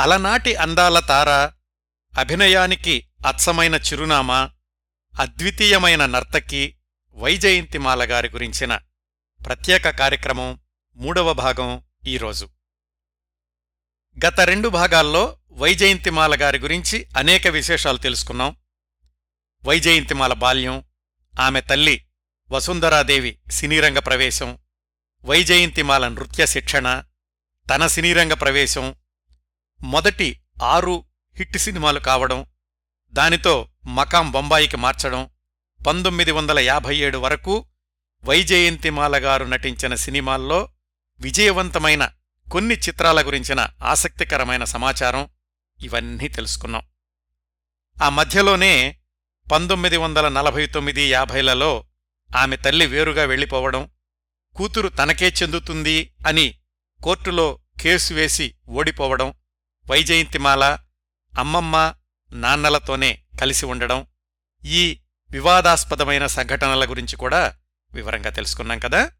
అలనాటి అందాల తార అభినయానికి అచ్చమైన చిరునామా అద్వితీయమైన నర్తకి వైజయంతిమాల గారి గురించిన ప్రత్యేక కార్యక్రమం మూడవ భాగం ఈరోజు. గత రెండు భాగాల్లో వైజయంతిమాల గారి గురించి అనేక విశేషాలు తెలుసుకున్నాం. వైజయంతిమాల బాల్యం ఆమె తల్లి వసుంధరాదేవి సినీరంగ ప్రవేశం వైజయంతిమాల నృత్య శిక్షణ తన సినీరంగ ప్రవేశం మొదటి ఆరు హిట్ సినిమాలు కావడం దానితో మకాం బొంబాయికి మార్చడం పంతొమ్మిది వందల యాభై ఏడు వరకు వైజయంతిమాల గారు నటించిన సినిమాల్లో విజయవంతమైన కొన్ని చిత్రాల గురించిన ఆసక్తికరమైన సమాచారం ఇవన్నీ తెలుసుకున్నాం. ఆ మధ్యలోనే పంతొమ్మిది వందల నలభై తొమ్మిది యాభైలలో ఆమె తల్లి వేరుగా వెళ్ళిపోవడం కూతురు తనకే చెందుతుంది అని కోర్టులో కేసు వేసి ఓడిపోవడం వైజయంతిమాల అమ్మమ్మ నాన్నలతోనే కలిసి ఉండడం ఈ వివాదాస్పదమైన సంఘటనల గురించి కూడా వివరంగా తెలుసుకున్నాం కదా.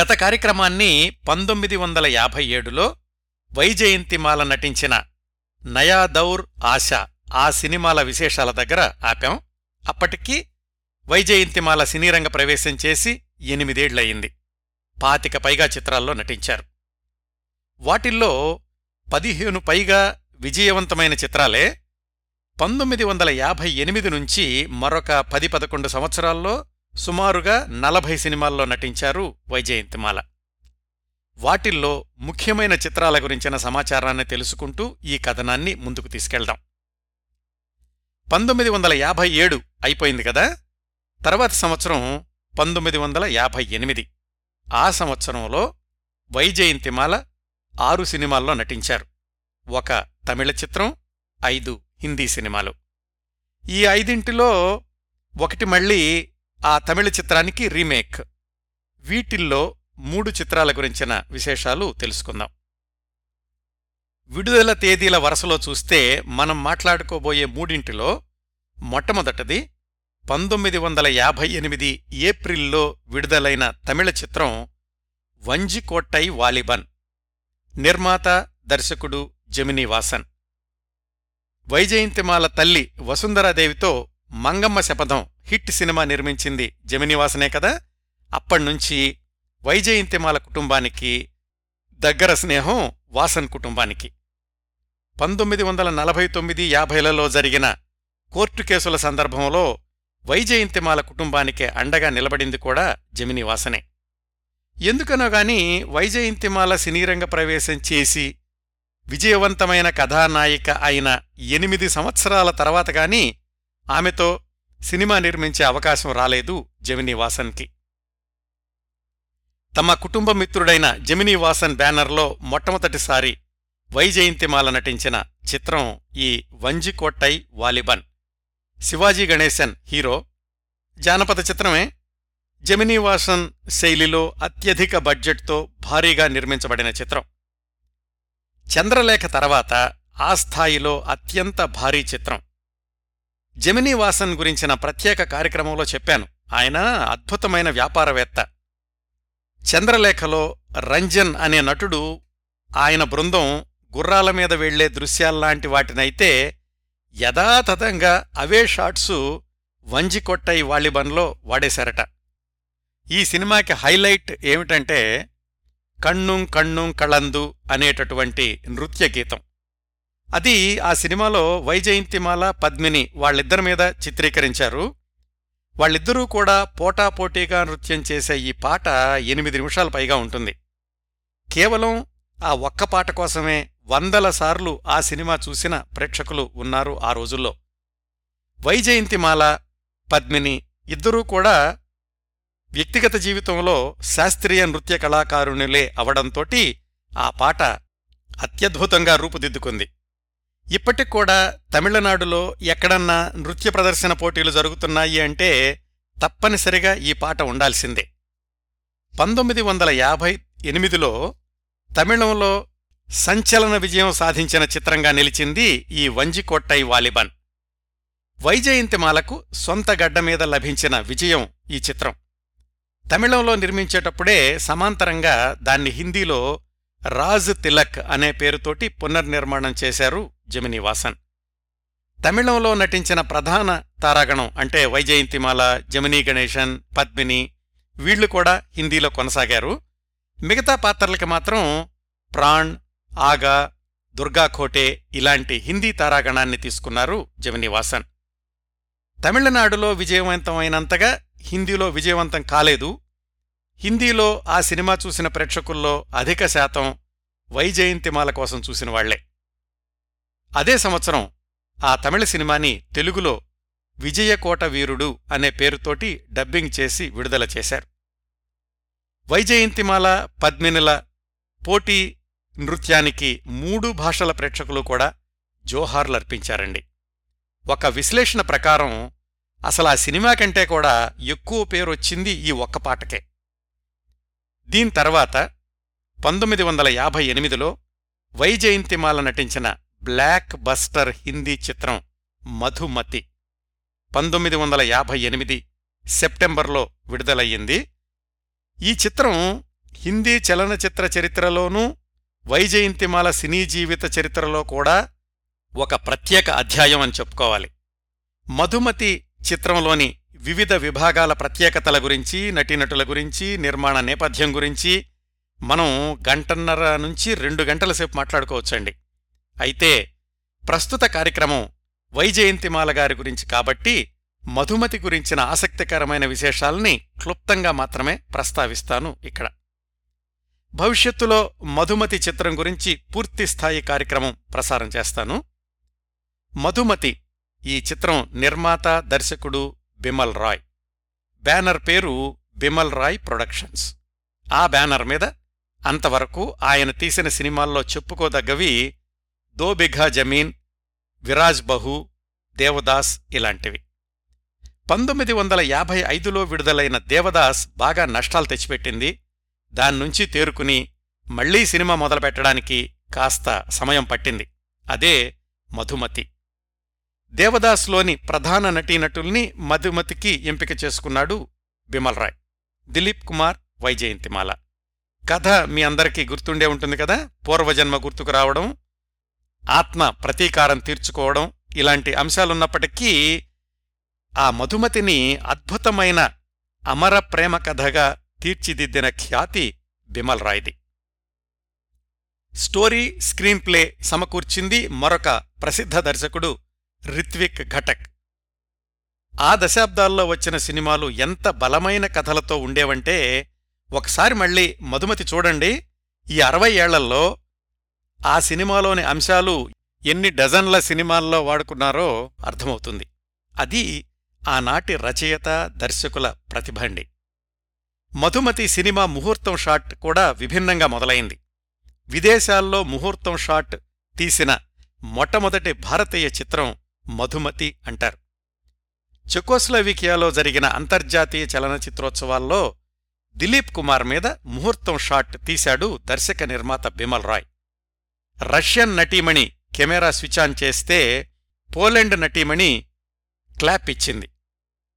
గత కార్యక్రమాన్ని పంతొమ్మిది వందల యాభై ఏడులో వైజయంతిమాల నటించిన నయాదౌర్ ఆశ ఆ సినిమాల విశేషాల దగ్గర ఆపాం. అప్పటికి వైజయంతిమాల సినీరంగ ప్రవేశం చేసి ఎనిమిదేళ్ళయింది. పాతిక పైగా చిత్రాల్లో నటించారు. వాటిల్లో పదిహేను పైగా విజయవంతమైన చిత్రాలే. పంతొమ్మిది వందల యాభై ఎనిమిది నుంచి మరొక పది పదకొండు సంవత్సరాల్లో సుమారుగా నలభై సినిమాల్లో నటించారు వైజయంతిమాల. వాటిల్లో ముఖ్యమైన చిత్రాల గురించిన సమాచారాన్ని తెలుసుకుంటూ ఈ కథనాన్ని ముందుకు తీసుకెళ్దాం. పంతొమ్మిది వందల యాభై ఏడు అయిపోయింది కదా? తర్వాత సంవత్సరం పంతొమ్మిది వందల యాభై ఎనిమిది. ఆ సంవత్సరంలో వైజయంతిమాల ఆరు సినిమాల్లో నటించారు. ఒక తమిళ చిత్రం ఐదు హిందీ సినిమాలు. ఈ ఐదింటిలో ఒకటి మళ్ళీ ఆ తమిళ చిత్రానికి రీమేక్. వీటిల్లో మూడు చిత్రాల గురించిన విశేషాలు తెలుసుకుందాం. విడుదల తేదీల వరుసలో చూస్తే మనం మాట్లాడుకోబోయే మూడింటిలో మొట్టమొదటిది పంతొమ్మిది వందల యాభై ఎనిమిది ఏప్రిల్లో విడుదలైన తమిళ చిత్రం వంజికోట్టై వాలిబన్. నిర్మాత దర్శకుడు జమినీ వాసన్ వైజయంతిమాల తల్లి వసుంధరాదేవితో మంగమ్మ శపథం హిట్ సినిమా నిర్మించింది జమినీవాసనే కదా? అప్పణ్నుంచి వైజయంతిమాల కుటుంబానికి దగ్గర స్నేహం వాసన్ కుటుంబానికి. పంతొమ్మిది వందల నలభై తొమ్మిది యాభైలలో జరిగిన కోర్టు కేసుల సందర్భంలో వైజయంతిమాల కుటుంబానికి అండగా నిలబడింది కూడా జమిని వాసనే ఎందుకనో గాని వైజయంతిమాల సినీరంగ ప్రవేశం చేసి విజయవంతమైన కథానాయిక అయిన ఎనిమిది సంవత్సరాల తర్వాత గాని ఆమెతో సినిమా నిర్మించే అవకాశం రాలేదు జమినీవాసన్కి. తమ కుటుంబ మిత్రుడైన జమినీవాసన్ బ్యానర్లో మొట్టమొదటిసారి వైజయంతిమాల నటించిన చిత్రం ఈ వంజికోట్టై వాలిబన్. శివాజీ గణేశన్ హీరో. జానపద చిత్రమే. జమినీవాసన్ శైలిలో అత్యధిక బడ్జెట్తో భారీగా నిర్మించబడిన చిత్రం. చంద్రలేఖ తర్వాత ఆ స్థాయిలో అత్యంత భారీ చిత్రం. జమినీవాసన్ గురించిన ప్రత్యేక కార్యక్రమంలో చెప్పాను. ఆయన అద్భుతమైన వ్యాపారవేత్త. చంద్రలేఖలో రంజన్ అనే నటుడు ఆయన బృందం గుర్రాల మీద వెళ్ళే దృశ్యాల్లాంటి వాటినైతే యథాతథంగా అవే షాట్సు వంజికొట్టై వాలిబన్లో వాడేశారట. ఈ సినిమాకి హైలైట్ ఏమిటంటే కണ്ണుం కణ్ణుం కళందు అనేటటువంటి నృత్య గీతం అది ఆ సినిమాలో వైజయంతిమాల పద్మిని వాళ్ళిద్దరి మీద చిత్రీకరించారు. వాళ్ళిద్దరూ కూడా పోటాపోటీగా నృత్యం చేసే ఈ పాట ఎనిమిది నిమిషాల పైగా ఉంటుంది. కేవలం ఆ ఒక్క పాట కోసమే వందల సార్లు ఆ సినిమా చూసిన ప్రేక్షకులు ఉన్నారు ఆ రోజుల్లో. వైజయంతిమాల పద్మిని ఇద్దరూ కూడా వ్యక్తిగత జీవితంలో శాస్త్రీయ నృత్య కళాకారునిలే అవడంతోటి ఆ పాట అత్యద్భుతంగా రూపుదిద్దుకుంది. ఇప్పటికూడా తమిళనాడులో ఎక్కడన్నా నృత్య ప్రదర్శన పోటీలు జరుగుతున్నాయి అంటే తప్పనిసరిగా ఈ పాట ఉండాల్సిందే. పంతొమ్మిది వందల యాభై ఎనిమిదిలో తమిళంలో సంచలన విజయం సాధించిన చిత్రంగా నిలిచింది ఈ వంజికోట్టై వాలిబన్. వైజయంతిమాలకు సొంత గడ్డ మీద లభించిన విజయం ఈ చిత్రం. తమిళంలో నిర్మించేటప్పుడే సమాంతరంగా దాన్ని హిందీలో రాజ్ తిలక్ అనే పేరుతోటి పునర్నిర్మాణం చేశారు జమినీ వాసన్ తమిళంలో నటించిన ప్రధాన తారాగణం అంటే వైజయంతిమాల జమినీ గణేశన్ పద్మిని వీళ్ళు కూడా హిందీలో కొనసాగారు. మిగతా పాత్రలకి మాత్రం ప్రాణ్ ఆగా దుర్గా ఖోటే ఇలాంటి హిందీ తారాగణాన్ని తీసుకున్నారు జమినీ వాసన్ తమిళనాడులో విజయవంతమైనంతగా హిందీలో విజయవంతం కాలేదు. హిందీలో ఆ సినిమా చూసిన ప్రేక్షకుల్లో అధిక శాతం వైజయంతిమాల కోసం చూసిన వాళ్ళే. అదే సంవత్సరం ఆ తమిళ సినిమాని తెలుగులో విజయకోట వీరుడు అనే పేరుతోటి డబ్బింగ్ చేసి విడుదల చేశారు. వైజయంతిమాల పద్మినిల పోటీ నృత్యానికి మూడు భాషల ప్రేక్షకులు కూడా జోహార్లర్పించారండి ఒక విశ్లేషణ ప్రకారం అసలు ఆ సినిమా కంటే కూడా ఎక్కువ పేరొచ్చింది ఈ ఒక్క పాటకే. దీని తర్వాత పంతొమ్మిది వందల యాభై ఎనిమిదిలో వైజయంతిమాల నటించిన బ్లాక్ బస్టర్ హిందీ చిత్రం మధుమతి పంతొమ్మిది వందల యాభై ఎనిమిది సెప్టెంబర్లో విడుదలయ్యింది. ఈ చిత్రం హిందీ చలనచిత్ర చరిత్రలోనూ వైజయంతిమాల సినీ జీవిత చరిత్రలో కూడా ఒక ప్రత్యేక అధ్యాయం అని చెప్పుకోవాలి. మధుమతి చిత్రంలోని వివిధ విభాగాల ప్రత్యేకతల గురించి నటీనటుల గురించి నిర్మాణ నేపథ్యం గురించి మనం గంటన్నర నుంచి రెండు గంటల సేపు మాట్లాడుకోవచ్చండి. అయితే ప్రస్తుత కార్యక్రమం వైజయంతిమాల గారి గురించి కాబట్టి మధుమతి గురించిన ఆసక్తికరమైన విశేషాల్ని క్లుప్తంగా మాత్రమే ప్రస్తావిస్తాను ఇక్కడ. భవిష్యత్తులో మధుమతి చిత్రం గురించి పూర్తిస్థాయి కార్యక్రమం ప్రసారం చేస్తాను. మధుమతి ఈ చిత్రం నిర్మాత దర్శకుడు బిమల్ రాయ్. బ్యానర్ పేరు బిమల్ రాయ్ ప్రొడక్షన్స్. ఆ బ్యానర్ మీద అంతవరకు ఆయన తీసిన సినిమాల్లో చెప్పుకోదగ్గవి దో బిఘా జమీన్ విరాజ్ బహు దేవదాస్ ఇలాంటివి. పంతొమ్మిది వందల యాభై ఐదులో విడుదలైన దేవదాస్ బాగా నష్టాలు తెచ్చిపెట్టింది. దాన్నుంచి తేరుకుని మళ్ళీ సినిమా మొదలుపెట్టడానికి కాస్త సమయం పట్టింది. అదే మధుమతి. దేవదాస్లోని ప్రధాన నటీనటుల్ని మధుమతికి ఎంపిక చేసుకున్నాడు బిమల్ రాయ్ దిలీప్ కుమార్ వైజయంతిమాల కథ మీ అందరికీ గుర్తుండే ఉంటుంది కదా? పూర్వజన్మ గుర్తుకు రావడం ఆత్మ ప్రతీకారం తీర్చుకోవడం ఇలాంటి అంశాలున్నప్పటికీ ఆ మధుమతిని అద్భుతమైన అమర ప్రేమ కథగా తీర్చిదిద్దిన ఖ్యాతి బిమల్ రాయ్ది స్టోరీ స్క్రీన్ ప్లే సమకూర్చింది మరొక ప్రసిద్ధ దర్శకుడు రిత్విక్ ఘటక్. ఆ దశాబ్దాల్లో వచ్చిన సినిమాలు ఎంత బలమైన కథలతో ఉండేవంటే ఒకసారి మళ్ళీ మధుమతి చూడండి ఈ అరవై ఏళ్ళల్లో ఆ సినిమాలోని అంశాలు ఎన్ని డజన్ల సినిమాల్లో వాడుకున్నారో అర్థమవుతుంది. అది ఆనాటి రచయిత దర్శకుల ప్రతిభండి మధుమతి సినిమా ముహూర్తం షాట్ కూడా విభిన్నంగా మొదలైంది. విదేశాల్లో ముహూర్తం షాట్ తీసిన మొట్టమొదటి భారతీయ చిత్రం మధుమతి అంటారు. చెకోస్లవికియాలో జరిగిన అంతర్జాతీయ చలనచిత్రోత్సవాల్లో దిలీప్ కుమార్ మీద ముహూర్తం షాట్ తీశాడు దర్శక నిర్మాత బిమల్ రాయ్. రష్యన్ నటీమణి కెమెరా స్విచ్ ఆన్ చేస్తే పోలెండ్ నటీమణి క్లాప్ ఇచ్చింది.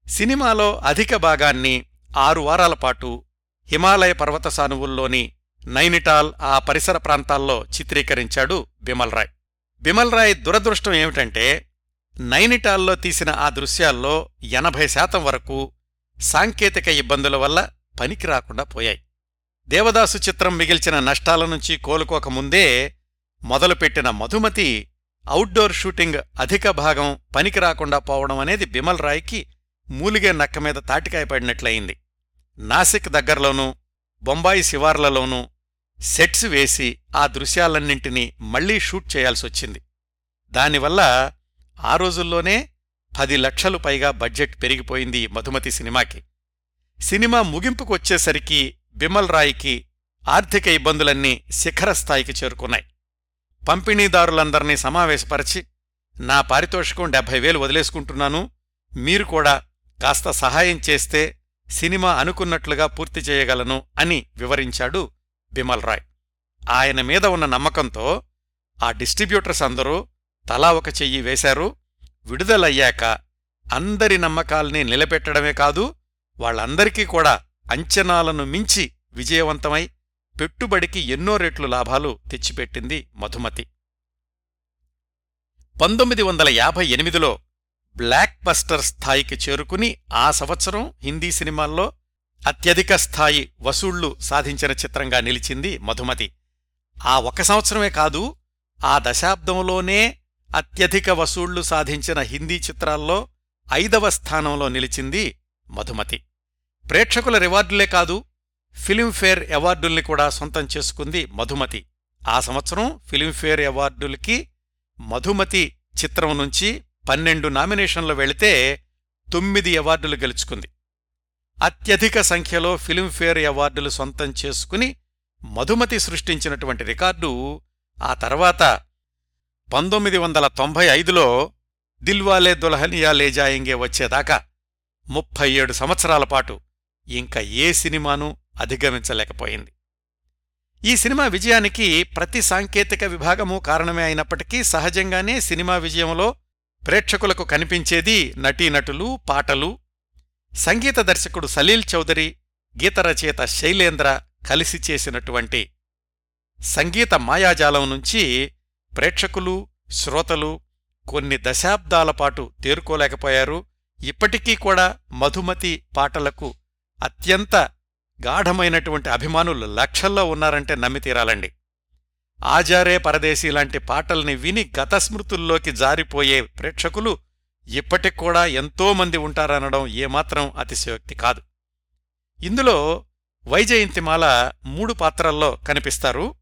సినిమాలో అధిక భాగాన్ని ఆరు వారాల పాటు హిమాలయ పర్వత సానువుల్లోని నైనిటాల్ ఆ పరిసర ప్రాంతాల్లో చిత్రీకరించాడు బిమల్ రాయ్. బిమల్ రాయ్ దురదృష్టం ఏమిటంటే నైనిటాల్లో తీసిన ఆ దృశ్యాల్లో ఎనభై శాతం వరకు సాంకేతిక ఇబ్బందుల వల్ల పనికి రాకుండా పోయాయి. దేవదాసు చిత్రం మిగిల్చిన నష్టాల నుంచి కోలుకోకముందే మొదలుపెట్టిన మధుమతి అవుట్డోర్ షూటింగ్ అధిక భాగం పనికి రాకుండా పోవడం అనేది బిమల్ రాయ్కి మూలిగే నక్క మీద తాటికాయ పడినట్లయింది. నాసిక్ దగ్గరలోనూ బొంబాయి శివార్లలోనూ సెట్స్ వేసి ఆ దృశ్యాలన్నింటినీ మళ్ళీ షూట్ చేయాల్సొచ్చింది. దానివల్ల ఆ రోజుల్లోనే పది లక్షలు పైగా బడ్జెట్ పెరిగిపోయింది మధుమతి సినిమాకి. సినిమా ముగింపుకొచ్చేసరికి బిమల్ రాయ్కి ఆర్థిక ఇబ్బందులన్నీ శిఖర స్థాయికి చేరుకున్నాయి. పంపిణీదారులందర్నీ సమావేశపరచి నా పారితోషికం డెబ్భై వేలు వదిలేసుకుంటున్నాను మీరు కూడా కాస్త సహాయం చేస్తే సినిమా అనుకున్నట్లుగా పూర్తి చేయగలను అని వివరించాడు బిమల్ రాయ్. ఆయన మీద ఉన్న నమ్మకంతో ఆ డిస్ట్రిబ్యూటర్స్ అందరూ తలా ఒక చెయ్యి వేశారు. విడుదలయ్యాక అందరి నమ్మకాల్ని నిలబెట్టడమే కాదు వాళ్ళందరికీ కూడా అంచనాలను మించి విజయవంతమై పెట్టుబడికి ఎన్నో రెట్లు లాభాలు తెచ్చిపెట్టింది మధుమతి. పంతొమ్మిది వందల యాభై ఎనిమిదిలో బ్లాక్ బస్టర్ స్థాయికి చేరుకుని ఆ సంవత్సరం హిందీ సినిమాల్లో అత్యధిక స్థాయి వసూళ్ళు సాధించిన చిత్రంగా నిలిచింది మధుమతి. ఆ ఒక సంవత్సరమే కాదు ఆ దశాబ్దంలోనే అత్యధిక వసూళ్ళు సాధించిన హిందీ చిత్రాల్లో ఐదవ స్థానంలో నిలిచింది మధుమతి. ప్రేక్షకుల రివార్డులే కాదు ఫిలింఫేర్ అవార్డుల్ని కూడా సొంతం చేసుకుంది మధుమతి. ఆ సంవత్సరం ఫిలింఫేర్ అవార్డులకి మధుమతి చిత్రం నుంచి పన్నెండు నామినేషన్లు వెళితే తొమ్మిది అవార్డులు గెలుచుకుంది. అత్యధిక సంఖ్యలో ఫిలింఫేర్ అవార్డులు సొంతం చేసుకుని మధుమతి సృష్టించినటువంటి రికార్డు ఆ తర్వాత పంతొమ్మిది వందల తొంభై ఐదులో దిల్వాలే దుల్హనియా లే జాయింగే వచ్చేదాకా ముప్పై ఏడు సంవత్సరాల పాటు ఇంకా ఏ సినిమానూ అధిగమించలేకపోయింది. ఈ సినిమా విజయానికి ప్రతి సాంకేతిక విభాగము కారణమే అయినప్పటికీ సహజంగానే సినిమా విజయంలో ప్రేక్షకులకు కనిపించేది నటీనటులు పాటలు. సంగీత దర్శకుడు సలీల్ చౌదరి గీత రచయిత శైలేంద్ర కలిసి చేసినటువంటి సంగీత మాయాజాలం నుంచి ప్రేక్షకులు శ్రోతలు కొన్ని దశాబ్దాల పాటు తేరుకోలేకపోయారు. ఇప్పటికీ కూడా మధుమతి పాటలకు అత్యంత గాఢమైనటువంటి అభిమానులు లక్షల్లో ఉన్నారంటే నమ్మితీరాలండి ఆజారే పరదేశీ లాంటి పాటల్ని విని గతస్మృతుల్లోకి జారిపోయే ప్రేక్షకులు ఇప్పటికూడా ఎంతోమంది ఉంటారనడం ఏమాత్రం అతిశయోక్తి కాదు. ఇందులో వైజయంతిమాల మూడు పాత్రల్లో కనిపిస్తారు.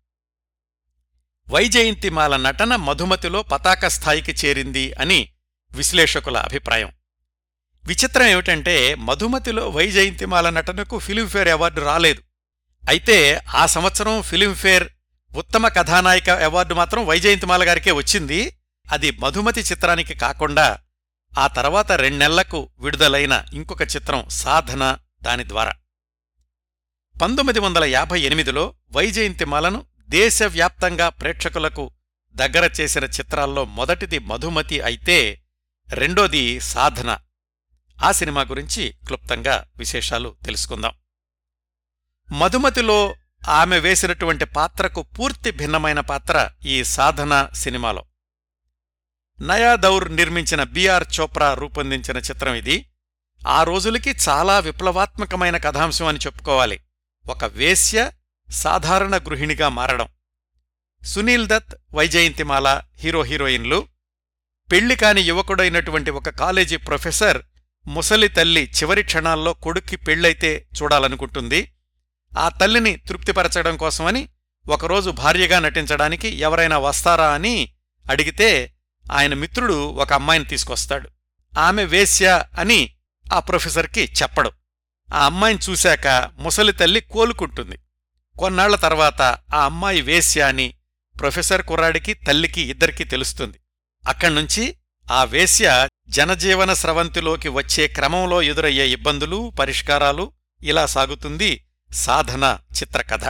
వైజయంతిమాల నటన మధుమతిలో పతాక స్థాయికి చేరింది అని విశ్లేషకుల అభిప్రాయం. విచిత్రం ఏమిటంటే మధుమతిలో వైజయంతిమాల నటనకు ఫిలింఫేర్ అవార్డు రాలేదు. అయితే ఆ సంవత్సరం ఫిలింఫేర్ ఉత్తమ కథానాయిక అవార్డు మాత్రం వైజయంతిమాల గారికే వచ్చింది. అది మధుమతి చిత్రానికి కాకుండా ఆ తర్వాత రెండెళ్ళకు విడుదలైన ఇంకొక చిత్రం సాధన దాని ద్వారా. పంతొమ్మిది వందల యాభై ఎనిమిదిలో వైజయంతిమాలను దేశవ్యాప్తంగా ప్రేక్షకులకు దగ్గర చేసిన చిత్రాల్లో మొదటిది మధుమతి అయితే రెండోది సాధన. ఆ సినిమా గురించి క్లుప్తంగా విశేషాలు తెలుసుకుందాం. మధుమతిలో ఆమె వేసినటువంటి పాత్రకు పూర్తి భిన్నమైన పాత్ర ఈ సాధన సినిమాలో. నయా దౌర్ నిర్మించిన బిఆర్ చోప్రా రూపొందించిన చిత్రం ఇది. ఆ రోజులకి చాలా విప్లవాత్మకమైన కథాంశం అని చెప్పుకోవాలి. ఒక వేశ్య సాధారణ గృహిణిగా మారడం. సునీల్ దత్ వైజయంతిమాల హీరో హీరోయిన్లు. పెళ్ళి కాని యువకుడైనటువంటి ఒక కాలేజీ ప్రొఫెసర్ ముసలి తల్లి చివరి క్షణాల్లో కొడుక్కి పెళ్ళైతే చూడాలనుకుంటుంది. ఆ తల్లిని తృప్తిపరచడం కోసమని ఒకరోజు భార్యగా నటించడానికి ఎవరైనా వస్తారా అని అడిగితే ఆయన మిత్రుడు ఒక అమ్మాయిని తీసుకొస్తాడు. ఆమె వేశ్య అని ఆ ప్రొఫెసర్కి చెప్పడు. ఆ అమ్మాయిని చూశాక ముసలి తల్లి కోలుకుంటుంది. కొన్నాళ్ళ తర్వాత ఆ అమ్మాయి వేశ్య అని ప్రొఫెసర్ కుర్రాడికి తల్లికి ఇద్దరికీ తెలుస్తుంది. అక్కడ్నుంచి ఆ వేశ్య జనజీవన స్రవంతిలోకి వచ్చే క్రమంలో ఎదురయ్యే ఇబ్బందులు పరిష్కారాలు ఇలా సాగుతుంది సాధన చిత్రకథ.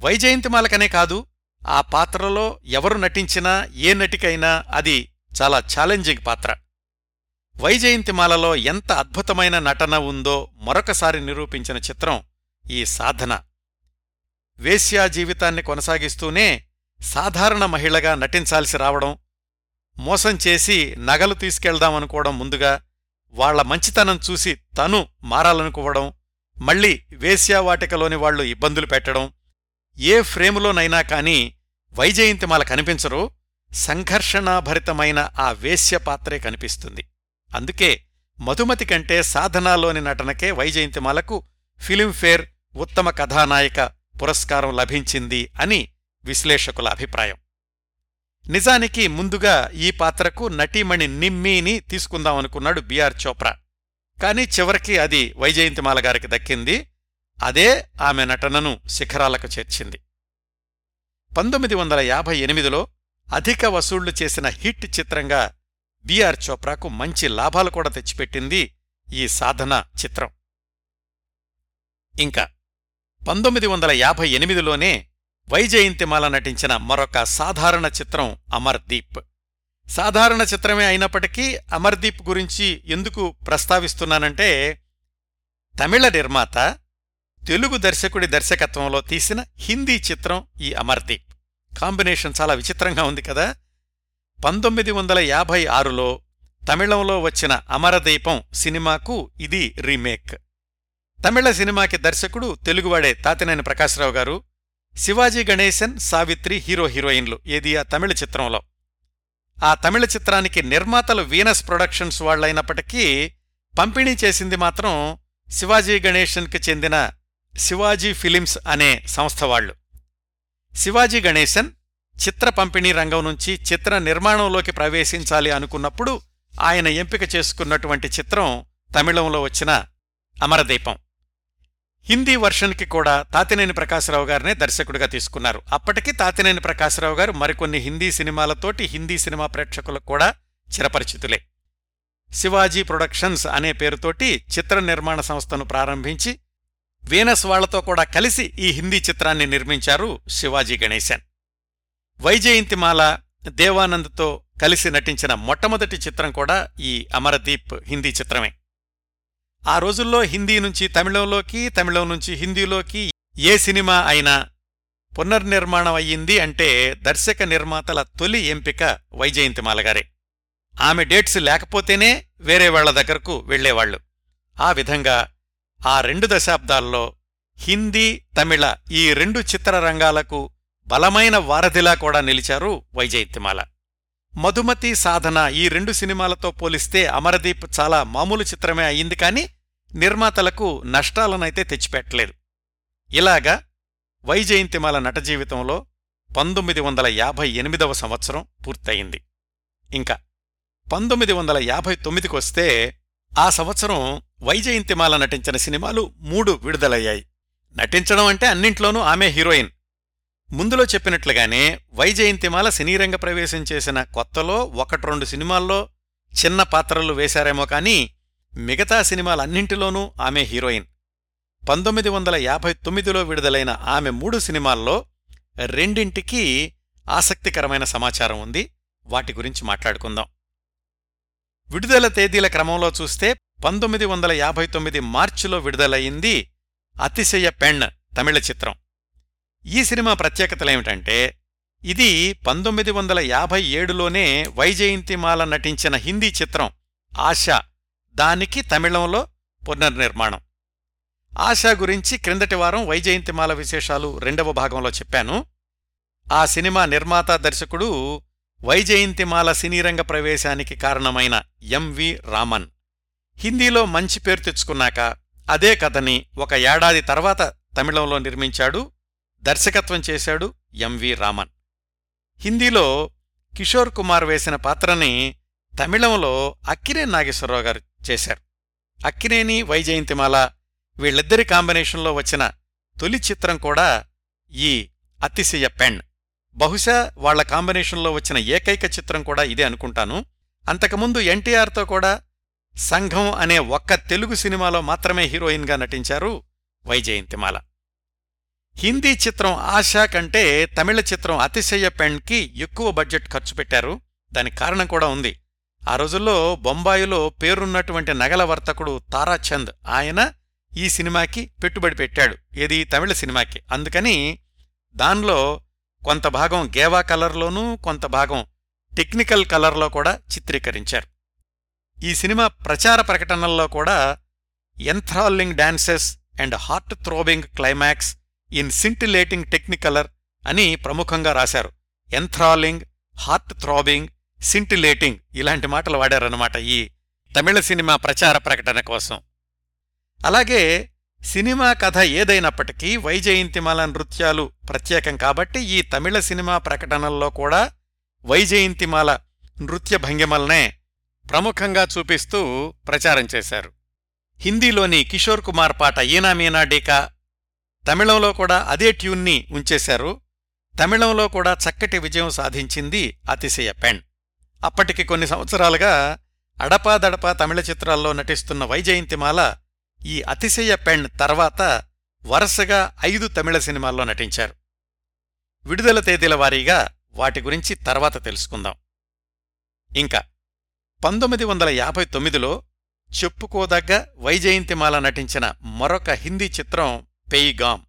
వైజయంతిమాలకనే కాదు ఆ పాత్రలో ఎవరు నటించినా ఏ నటికైనా అది చాలా ఛాలెంజింగ్ పాత్ర. వైజయంతిమాలలో ఎంత అద్భుతమైన నటన ఉందో మరొకసారి నిరూపించిన చిత్రం ఈ సాధన. వేశ్యా జీవితాన్ని కొనసాగిస్తూనే సాధారణ మహిళగా నటించాల్సి రావడం మోసం చేసి నగలు తీసుకెళ్దామనుకోవడం ముందుగా వాళ్ళ మంచితనం చూసి తను మారాలనుకోవడం మళ్ళీ వేశ్యావాటికలోని వాళ్ళు ఇబ్బందులు పెట్టడం ఏ ఫ్రేములోనైనా కాని వైజయంతిమాల కనిపించరు సంఘర్షణాభరితమైన ఆ వేశ్య పాత్రే కనిపిస్తుంది. అందుకే మధుమతి కంటే సాధనాలోని నటనకే వైజయంతిమాలకు ఫిలింఫేర్ ఉత్తమ కథానాయిక పురస్కారం లభించింది అని విశ్లేషకుల అభిప్రాయం. నిజానికి ముందుగా ఈ పాత్రకు నటీమణి నిమ్మీని తీసుకుందామనుకున్నాడు బిఆర్ చోప్రా. కాని చివరికి అది వైజయంతిమాల గారికి దక్కింది. అదే ఆమె నటనను శిఖరాలకు చేర్చింది. పంతొమ్మిది వందల యాభై ఎనిమిదిలో అధిక వసూళ్ళు చేసిన హిట్ చిత్రంగా బిఆర్ చోప్రాకు మంచి లాభాలు కూడా తెచ్చిపెట్టింది ఈ సాధన చిత్రం. ఇంకా పంతొమ్మిది వందల యాభై ఎనిమిదిలోనే వైజయంతిమాల నటించిన మరొక సాధారణ చిత్రం అమర్దీప్. సాధారణ చిత్రమే అయినప్పటికీ అమర్దీప్ గురించి ఎందుకు ప్రస్తావిస్తున్నానంటే తమిళ నిర్మాత తెలుగు దర్శకుడి దర్శకత్వంలో తీసిన హిందీ చిత్రం ఈ అమర్దీప్. కాంబినేషన్ చాలా విచిత్రంగా ఉంది కదా. పంతొమ్మిది వందల యాభై ఆరులో తమిళంలో వచ్చిన అమరదీపం సినిమాకు ఇది రీమేక్. తమిళ సినిమాకి దర్శకుడు తెలుగువాడే తాతినేని ప్రకాశ్రావు గారు శివాజీ గణేశన్ సావిత్రి హీరో హీరోయిన్లు ఏది ఆ తమిళ చిత్రంలో. ఆ తమిళ చిత్రానికి నిర్మాతలు వీనస్ ప్రొడక్షన్స్ వాళ్ళైనప్పటికీ పంపిణీ చేసింది మాత్రం శివాజీ గణేశన్కి చెందిన శివాజీ ఫిలిమ్స్ అనే సంస్థ వాళ్ళు శివాజీ గణేశన్ చిత్ర పంపిణీ రంగం నుంచి చిత్ర నిర్మాణంలోకి ప్రవేశించాలి అనుకున్నప్పుడు ఆయన ఎంపిక చేసుకున్నటువంటి చిత్రం తమిళంలో వచ్చిన అమరదీపం. హిందీ వర్షన్కి కూడా తాతినేని ప్రకాశరావు గారినే దర్శకుడిగా తీసుకున్నారు. అప్పటికి తాతినేని ప్రకాశరావు గారు మరికొన్ని హిందీ సినిమాలతోటి హిందీ సినిమా ప్రేక్షకులకు కూడా చిరపరిచితులే. శివాజీ ప్రొడక్షన్స్ అనే పేరుతోటి చిత్ర నిర్మాణ సంస్థను ప్రారంభించి వీనస్ వాళ్ళతో కూడా కలిసి ఈ హిందీ చిత్రాన్ని నిర్మించారు శివాజీ గణేశన్. వైజయంతిమాల దేవానంద్తో కలిసి నటించిన మొట్టమొదటి చిత్రం కూడా ఈ అమరదీప్ హిందీ చిత్రమే. ఆ రోజుల్లో హిందీ నుంచి తమిళంలోకి తమిళం నుంచి హిందీలోకి ఏ సినిమా అయినా పునర్నిర్మాణం అయ్యింది అంటే దర్శక నిర్మాతల తొలి ఎంపిక వైజయంతిమాల గారే ఆమె డేట్స్ లేకపోతేనే వేరే వాళ్ళ దగ్గరకు వెళ్ళేవాళ్ళు ఆ విధంగా ఆ రెండు దశాబ్దాల్లో హిందీ తమిళ ఈ రెండు చిత్రరంగాలకు బలమైన వారధిలా కూడా నిలిచారు వైజయంతిమాల మధుమతి సాధన ఈ రెండు సినిమాలతో పోలిస్తే అమరదీప్ చాలా మామూలు చిత్రమే అయింది కాని నిర్మాతలకు నష్టాలనైతే తెచ్చిపెట్టలేదు. ఇలాగా వైజయంతిమాల నట జీవితంలో పంతొమ్మిది వందల యాభై ఎనిమిదవ సంవత్సరం పూర్తయింది. ఇంకా పంతొమ్మిది వందల యాభై తొమ్మిదికొస్తే ఆ సంవత్సరం వైజయంతిమాల నటించిన సినిమాలు మూడు విడుదలయ్యాయి. నటించడం అంటే అన్నింట్లోనూ ఆమె హీరోయిన్. ముందులో చెప్పినట్లుగానే వైజయంతిమాల సినీరంగ ప్రవేశం చేసిన కొత్తలో ఒకటి రెండు సినిమాల్లో చిన్న పాత్రలు వేశారేమో కానీ మిగతా సినిమాలన్నింటిలోనూ ఆమె హీరోయిన్. పంతొమ్మిది వందల యాభై తొమ్మిదిలో విడుదలైన ఆమె మూడు సినిమాల్లో రెండింటికీ ఆసక్తికరమైన సమాచారం ఉంది. వాటి గురించి మాట్లాడుకుందాం. విడుదల తేదీల క్రమంలో చూస్తే పంతొమ్మిది వందల యాభై తొమ్మిది మార్చిలో విడుదలయింది అతిశయ పెణ్ తమిళ చిత్రం. ఈ సినిమా ప్రత్యేకతలేమిటంటే ఇది పంతొమ్మిది వందల యాభై ఏడులోనే వైజయంతిమాల నటించిన హిందీ చిత్రం ఆశ. దానికి తమిళంలో పునర్నిర్మాణం. ఆశా గురించి క్రిందటి వారం వైజయంతిమాల విశేషాలు రెండవ భాగంలో చెప్పాను. ఆ సినిమా నిర్మాత దర్శకుడు వైజయంతిమాల సినీరంగ ప్రవేశానికి కారణమైన ఎంవి రామన్. హిందీలో మంచి పేరు తెచ్చుకున్నాక అదే కథని ఒక ఏడాది తర్వాత తమిళంలో నిర్మించాడు దర్శకత్వం చేశాడు ఎంవి రామన్. హిందీలో కిషోర్ కుమార్ వేసిన పాత్రని తమిళంలో అక్కినే నాగేశ్వరరావు గారు చేశారు. అక్కినేని వైజయంతిమాల వీళ్ళిద్దరి కాంబినేషన్లో వచ్చిన తొలి చిత్రం కూడా ఈ అతిశయ పెన్. బహుశా వాళ్ళ కాంబినేషన్లో వచ్చిన ఏకైక చిత్రం కూడా ఇదే అనుకుంటాను. అంతకుముందు ఎన్టీఆర్తో కూడా సంఘం అనే ఒక్క తెలుగు సినిమాలో మాత్రమే హీరోయిన్గా నటించారు వైజయంతిమాల. హిందీ చిత్రం ఆశా కంటే తమిళ చిత్రం అతిశయ పెండ్కి ఎక్కువ బడ్జెట్ ఖర్చు పెట్టారు. దానికి కారణం కూడా ఉంది. ఆ రోజుల్లో బొంబాయిలో పేరున్నటువంటి నగల వర్తకుడు తారాచంద్ ఆయన ఈ సినిమాకి పెట్టుబడి పెట్టాడు. ఏది? తమిళ సినిమాకి. అందుకని దానిలో కొంత భాగం గేవా కలర్లోనూ కొంత భాగం టెక్నికల్ కలర్లో కూడా చిత్రీకరించారు. ఈ సినిమా ప్రచార ప్రకటనల్లో కూడా enthralling dances and heart throbbing climax in scintillating Technicolor అని ప్రముఖంగా రాశారు. ఎంథ్రాలింగ్ హార్ట్ థ్రాబింగ్ సింటిలేటింగ్ ఇలాంటి మాటలు వాడారన్నమాట ఈ తమిళ సినిమా ప్రచార ప్రకటన కోసం. అలాగే సినిమా కథ ఏదైనప్పటికీ వైజయంతిమాల నృత్యాలు ప్రత్యేకం కాబట్టి ఈ తమిళ సినిమా ప్రకటనల్లో కూడా వైజయంతిమాల నృత్య భంగిమల్నే ప్రముఖంగా చూపిస్తూ ప్రచారం చేశారు. హిందీలోని కిషోర్ కుమార్ పాట ఈనా మీనా డీకా తమిళంలో కూడా అదే ట్యూన్ని ఉంచేశారు. తమిళంలో కూడా చక్కటి విజయం సాధించింది అతిశయ పెన్. అప్పటికి కొన్ని సంవత్సరాలుగా అడపాదడపా తమిళ చిత్రాల్లో నటిస్తున్న వైజయంతిమాల ఈ అతిశయ పెన్ తర్వాత వరుసగా ఐదు తమిళ సినిమాల్లో నటించారు. విడుదల తేదీల వారీగా వాటి గురించి తర్వాత తెలుసుకుందాం. ఇంకా పంతొమ్మిది వందల యాభై తొమ్మిదిలో చెప్పుకోదగ్గ వైజయంతిమాల నటించిన మరొక హిందీ చిత్రం పెయిగామ్.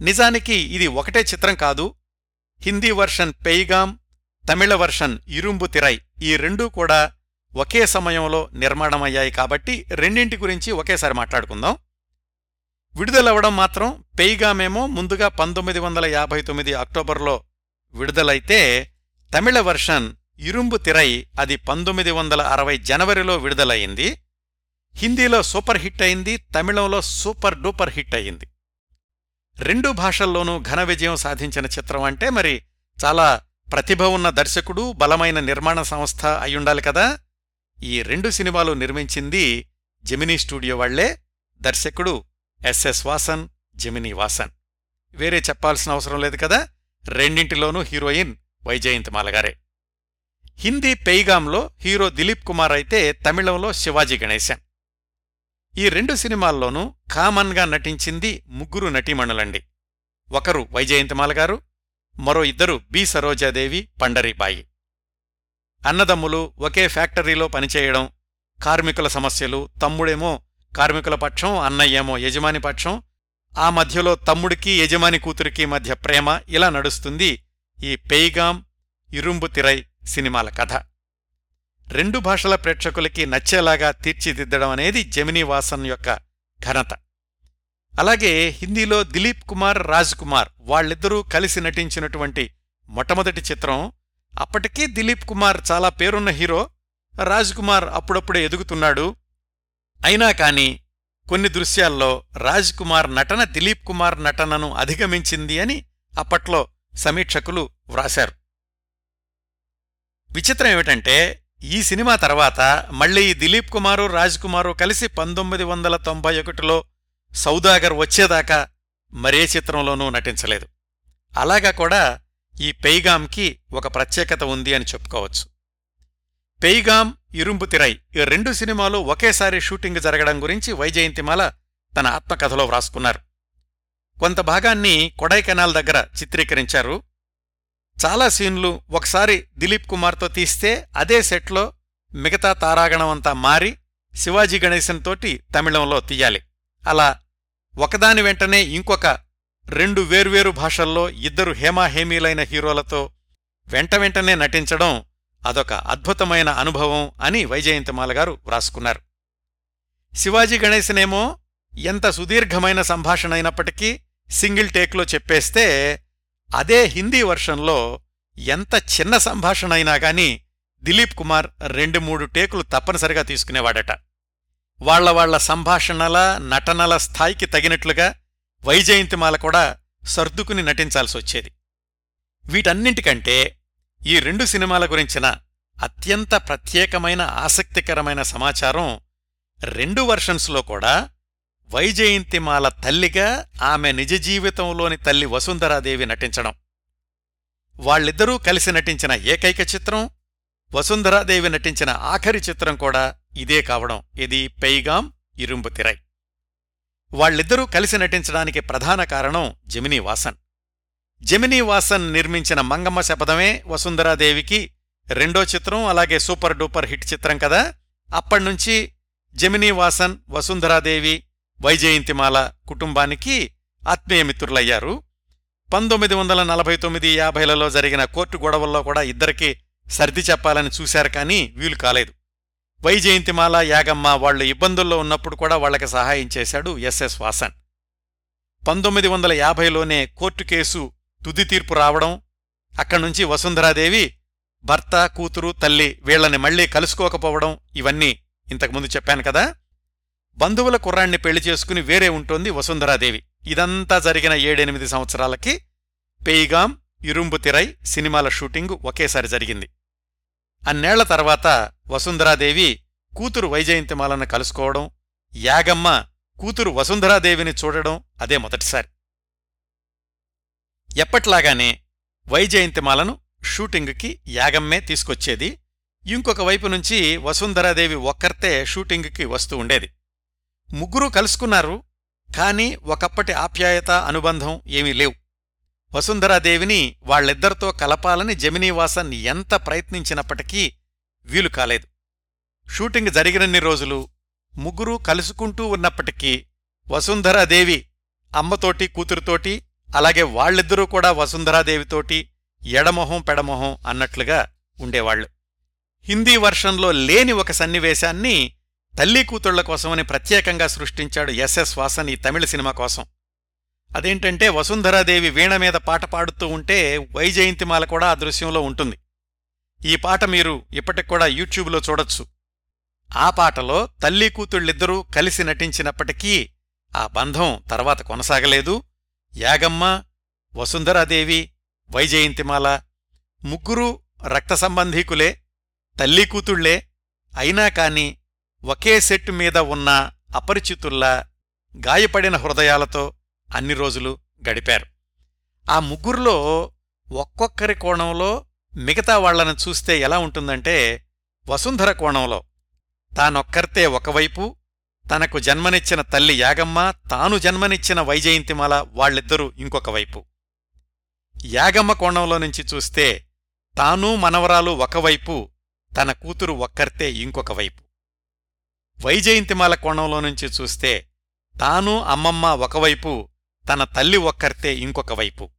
నిజానికి ఇది ఒకటే చిత్రం కాదు. హిందీ వర్షన్ పెయిగామ్ తమిళ వర్షన్ ఇరుంబు తిరై ఈ రెండూ కూడా ఒకే సమయంలో నిర్మాణమయ్యాయి కాబట్టి రెండింటి గురించి ఒకేసారి మాట్లాడుకుందాం. విడుదలవ్వడం మాత్రం పెయిగామేమో ముందుగా పంతొమ్మిది వందల యాభై తొమ్మిది అక్టోబర్లో విడుదలైతే తమిళ వర్షన్ ఇరుంబు తిరై అది పంతొమ్మిది వందల అరవై జనవరిలో విడుదలయింది హిందీలో సూపర్ హిట్ అయింది తమిళంలో సూపర్ డూపర్ హిట్ అయింది. రెండు భాషల్లోనూ ఘన విజయం సాధించిన చిత్రం అంటే మరి చాలా ప్రతిభ ఉన్న దర్శకుడు బలమైన నిర్మాణ సంస్థ అయ్యుండాలి కదా. ఈ రెండు సినిమాలు నిర్మించింది జెమినీ స్టూడియో వాళ్ళే దర్శకుడు ఎస్ఎస్ వాసన్ జెమినీ వాసన్. వేరే చెప్పాల్సిన అవసరం లేదు కదా. రెండింటిలోనూ హీరోయిన్ వైజయంతిమాలగారే హిందీ పెయిగాంలో హీరో దిలీప్ కుమార్ అయితే తమిళంలో శివాజీ గణేశన్. ఈ రెండు సినిమాల్లోనూ కామన్గా నటించింది ముగ్గురు నటీమణులండి. ఒకరు వైజయంతిమాల గారు మరో ఇద్దరు బి సరోజాదేవి పండరీబాయి. అన్నదమ్ములు ఒకే ఫ్యాక్టరీలో పనిచేయడం కార్మికుల సమస్యలు తమ్ముడేమో కార్మికుల పక్షం అన్నయ్యేమో యజమాని పక్షం ఆ మధ్యలో తమ్ముడికి యజమాని కూతురికి మధ్య ప్రేమ ఇలా నడుస్తుంది ఈ పెయిగాం ఇరుంబు తిరై సినిమాల కథ. రెండు భాషల ప్రేక్షకులకి నచ్చేలాగా తీర్చిదిద్దడం అనేది జమినీ వాసన్ యొక్క ఘనత. అలాగే హిందీలో దిలీప్ కుమార్ రాజ్ కుమార్ వాళ్ళిద్దరూ కలిసి నటించినటువంటి మొట్టమొదటి చిత్రం. అప్పటికీ దిలీప్ కుమార్ చాలా పేరున్న హీరో రాజ్ కుమార్ అప్పుడప్పుడే ఎదుగుతున్నాడు. అయినా కాని కొన్ని దృశ్యాల్లో రాజ్ కుమార్ నటన దిలీప్ కుమార్ నటనను అధిగమించింది అని అప్పట్లో సమీక్షకులు వ్రాశారు. విచిత్రం ఏమిటంటే ఈ సినిమా తర్వాత మళ్ళీ దిలీప్ కుమారు రాజ్ కుమారు కలిసి పంతొమ్మిది వందల తొంభై ఒకటిలో సౌదాగర్ వచ్చేదాకా మరే చిత్రంలోనూ నటించలేదు. అలాగా కూడా ఈ పెయిగామ్కి ఒక ప్రత్యేకత ఉంది అని చెప్పుకోవచ్చు. పెయిగాం ఇరుంబు తిరై ఈ రెండు సినిమాలు ఒకేసారి షూటింగ్ జరగడం గురించి వైజయంతిమాల తన ఆత్మకథలో వ్రాసుకున్నారు. కొంత భాగాన్ని కొడైకెనాల్ దగ్గర చిత్రీకరించారు చాలా సీన్లు ఒకసారి దిలీప్ కుమార్తో తీస్తే అదే సెట్లో మిగతా తారాగణమంతా మారి శివాజీ గణేశన్ తోటి తమిళంలో తీయాలి. అలా ఒకదాని వెంటనే ఇంకొక రెండు వేర్వేరు భాషల్లో ఇద్దరు హేమాహేమీలైన హీరోలతో వెంట వెంటనే నటించడం అదొక అద్భుతమైన అనుభవం అని వైజయంతిమాల గారు వ్రాసుకున్నారు. శివాజీ గణేశనేమో ఎంత సుదీర్ఘమైన సంభాషణ అయినప్పటికీ సింగిల్ టేక్లో చెప్పేస్తే అదే హిందీ వర్షన్లో ఎంత చిన్న సంభాషణ అయినా గాని దిలీప్ కుమార్ రెండు మూడు టేకులు తప్పనిసరిగా తీసుకునేవాడట. వాళ్ళ వాళ్ళ సంభాషణల నటనల స్థాయికి తగినట్లుగా వైజయంతిమాల కూడా సర్దుకుని నటించాల్సొచ్చేది. వీటన్నింటికంటే ఈ రెండు సినిమాల గురించిన అత్యంత ప్రత్యేకమైన ఆసక్తికరమైన సమాచారం రెండు వర్షన్స్లో కూడా వైజయంతిమాల తల్లిగా ఆమె నిజ జీవితంలోని తల్లి వసుంధరాదేవి నటించడం. వాళ్ళిద్దరూ కలిసి నటించిన ఏకైక చిత్రం వసుంధరాదేవి నటించిన ఆఖరి చిత్రం కూడా ఇదే కావడం. ఇది పెయిగాం ఇరుంబు తిరై. వాళ్ళిద్దరూ కలిసి నటించడానికి ప్రధాన కారణం జమినీ వాసన్ జమినీ వాసన్ నిర్మించిన మంగమ్మ శపథమే వసుంధరాదేవికి రెండో చిత్రం అలాగే సూపర్ డూపర్ హిట్ చిత్రం కదా. అప్పణ్నుంచి జమినీ వాసన్ వసుంధరాదేవి వైజయంతిమాల కుటుంబానికి ఆత్మీయమిత్రులయ్యారు పంతొమ్మిది వందల నలభై తొమ్మిది యాభైలలో జరిగిన కోర్టు గొడవల్లో కూడా ఇద్దరికి సర్ది చెప్పాలని చూశారు కానీ వీలు కాలేదు. వైజయంతిమాల యాగమ్మ వాళ్ళు ఇబ్బందుల్లో ఉన్నప్పుడు కూడా వాళ్ళకి సహాయం చేశాడు ఎస్ఎస్ వాసన్. పంతొమ్మిది వందల యాభైలోనే కోర్టు కేసు తుది తీర్పు రావడం అక్కడ్నుంచి వసుంధరాదేవి భర్త కూతురు తల్లి వీళ్ళని మళ్ళీ కలుసుకోకపోవడం ఇవన్నీ ఇంతకుముందు చెప్పాను కదా. బంధువుల కుర్రాణ్ణి పెళ్ళి చేసుకుని వేరే ఉంటోంది వసుంధరాదేవి. ఇదంతా జరిగిన ఏడెనిమిది సంవత్సరాలకి పెయిగాం ఇరుంబు తిరై సినిమాల షూటింగు ఒకేసారి జరిగింది. అన్నేళ్ళ తర్వాత వసుంధరాదేవి కూతురు వైజయంతిమాలను కలుసుకోవడం యాగమ్మ కూతురు వసుంధరాదేవిని చూడడం అదే మొదటిసారి. ఎప్పట్లాగానే వైజయంతిమాలను షూటింగుకి యాగమ్మే తీసుకొచ్చేది. ఇంకొక వైపు నుంచి వసుంధరాదేవి ఒక్కర్తే షూటింగుకి వస్తూ ఉండేది. ముగ్గురూ కలుసుకున్నారు కాని ఒకప్పటి ఆప్యాయత అనుబంధం ఏమీ లేవు. వసుంధరాదేవిని వాళ్ళిద్దరితో కలపాలని జమినీవాసన్ ఎంత ప్రయత్నించినప్పటికీ వీలు కాలేదు. షూటింగ్ జరిగినన్ని రోజులు ముగ్గురూ కలుసుకుంటూ ఉన్నప్పటికీ వసుంధరాదేవి అమ్మతోటి కూతురుతోటి అలాగే వాళ్ళిద్దరూ కూడా వసుంధరాదేవితోటి ఎడమొహం పెడమొహం అన్నట్లుగా ఉండేవాళ్ళు హిందీ వర్షంలో లేని ఒక సన్నివేశాన్ని తల్లి కూతుళ్ళ కోసమని ప్రత్యేకంగా సృష్టించాడు ఎస్ఎస్ వాసన్ ఈ తమిళ సినిమా కోసం. అదేంటంటే వసుంధరాదేవి వీణ మీద పాట పాడుతూ ఉంటే వైజయంతిమాల కూడా ఆ దృశ్యంలో ఉంటుంది. ఈ పాట మీరు ఇప్పటికి కూడా యూట్యూబ్లో చూడొచ్చు. ఆ పాటలో తల్లి కూతుళ్ళిద్దరూ కలిసి నటించినప్పటికీ ఆ బంధం తర్వాత కొనసాగలేదు. యాగమ్మ వసుంధరాదేవి వైజయంతిమాల ముగ్గురూ రక్త సంబంధీకులే తల్లి కూతుళ్ళే అయినా కాని ఒకే సెట్టు మీద ఉన్న అపరిచితుల్లా గాయపడిన హృదయాలతో అన్ని రోజులు గడిపారు. ఆ ముగ్గురులో ఒక్కొక్కరి కోణంలో మిగతా వాళ్ళను చూస్తే ఎలా ఉంటుందంటే వసుంధర కోణంలో తానొక్కర్తే ఒకవైపు తనకు జన్మనిచ్చిన తల్లి యాగమ్మ తాను జన్మనిచ్చిన వైజయంతిమాల వాళ్ళిద్దరూ ఇంకొక వైపు. యాగమ్మ కోణంలో నుంచి చూస్తే తాను మనవరాలు ఒకవైపు తన కూతురు ఒక్కర్తే ఇంకొక వైపు. వైజయంతిమాల కోణంలో నుంచి చూస్తే తాను అమ్మమ్మ ఒకవైపు తన తల్లి ఒక్కర్తే ఇంకొక వైపు.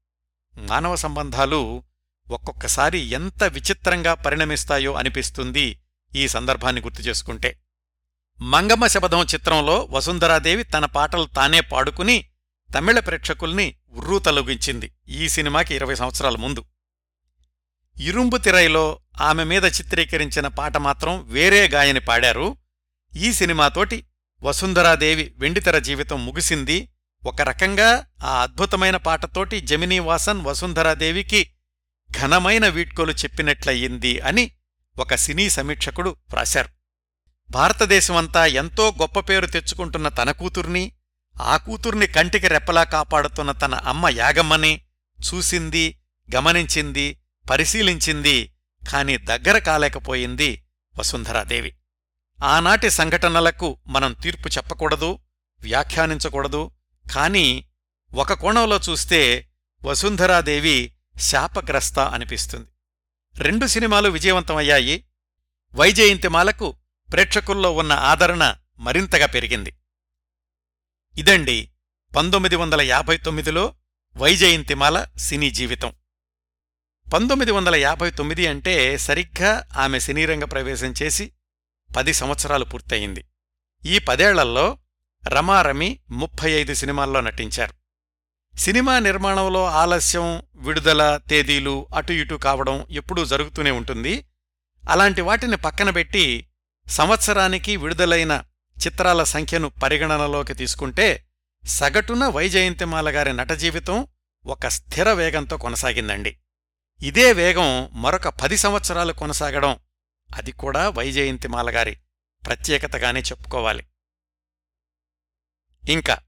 మానవ సంబంధాలు ఒక్కొక్కసారి ఎంత విచిత్రంగా పరిణమిస్తాయో అనిపిస్తుంది ఈ సందర్భాన్ని గుర్తు చేసుకుంటే. మంగమ్మ శబదం చిత్రంలో వసుంధరాదేవి తన పాటలు తానే పాడుకుని తమిళ ప్రేక్షకుల్ని ఉర్రూతలుగించింది ఈ సినిమాకి ఇరవై సంవత్సరాల ముందు. ఇరుంబు తిరైలో ఆమె మీద చిత్రీకరించిన పాట మాత్రం వేరే గాయని పాడారు. ఈ సినిమాతోటి వసుంధరాదేవి వెండితెర జీవితం ముగిసింది. ఒక రకంగా ఆ అద్భుతమైన పాటతోటి జమినీ వాసన్ వసుంధరాదేవికి ఘనమైన వీడ్కోలు చెప్పినట్లయింది అని ఒక సినీ సమీక్షకుడు వ్రాశారు. భారతదేశమంతా ఎంతో గొప్ప పేరు తెచ్చుకుంటున్న తన కూతుర్ని ఆ కూతుర్ని కంటికి రెప్పలా కాపాడుతున్న తన అమ్మ యాగమ్మని చూసింది గమనించింది పరిశీలించింది కాని దగ్గర కాలేకపోయింది వసుంధరాదేవి. ఆనాటి సంఘటనలకు మనం తీర్పు చెప్పకూడదు వ్యాఖ్యానించకూడదు. కాని ఒక కోణంలో చూస్తే వసుంధరాదేవి శాపగ్రస్త అనిపిస్తుంది. రెండు సినిమాలు విజయవంతమయ్యాయి. వైజయంతిమాలకు ప్రేక్షకుల్లో ఉన్న ఆదరణ మరింతగా పెరిగింది. ఇదండి పంతొమ్మిది వందల యాభై తొమ్మిదిలో వైజయంతిమాల సినీ జీవితం. పంతొమ్మిది వందల యాభై తొమ్మిది అంటే సరిగ్గా ఆమె సినీరంగ ప్రవేశం చేసి పది సంవత్సరాలు పూర్తయింది. ఈ పదేళ్ళలో రమారమి ముప్పై ఐదు సినిమాల్లో నటించారు. సినిమా నిర్మాణంలో ఆలస్యం విడుదల తేదీలు అటు ఇటు కావడం ఎప్పుడూ జరుగుతూనే ఉంటుంది. అలాంటి వాటిని పక్కనబెట్టి సంవత్సరానికి విడుదలైన చిత్రాల సంఖ్యను పరిగణనలోకి తీసుకుంటే సగటున వైజయంతిమాల గారి నటజీవితం ఒక స్థిర వేగంతో కొనసాగిందండి. ఇదే వేగం మరొక పది సంవత్సరాలు కొనసాగడం అది కూడా వైజయంతిమాల గారి ప్రత్యేకతగానే చెప్పుకోవాలి. ఇంకా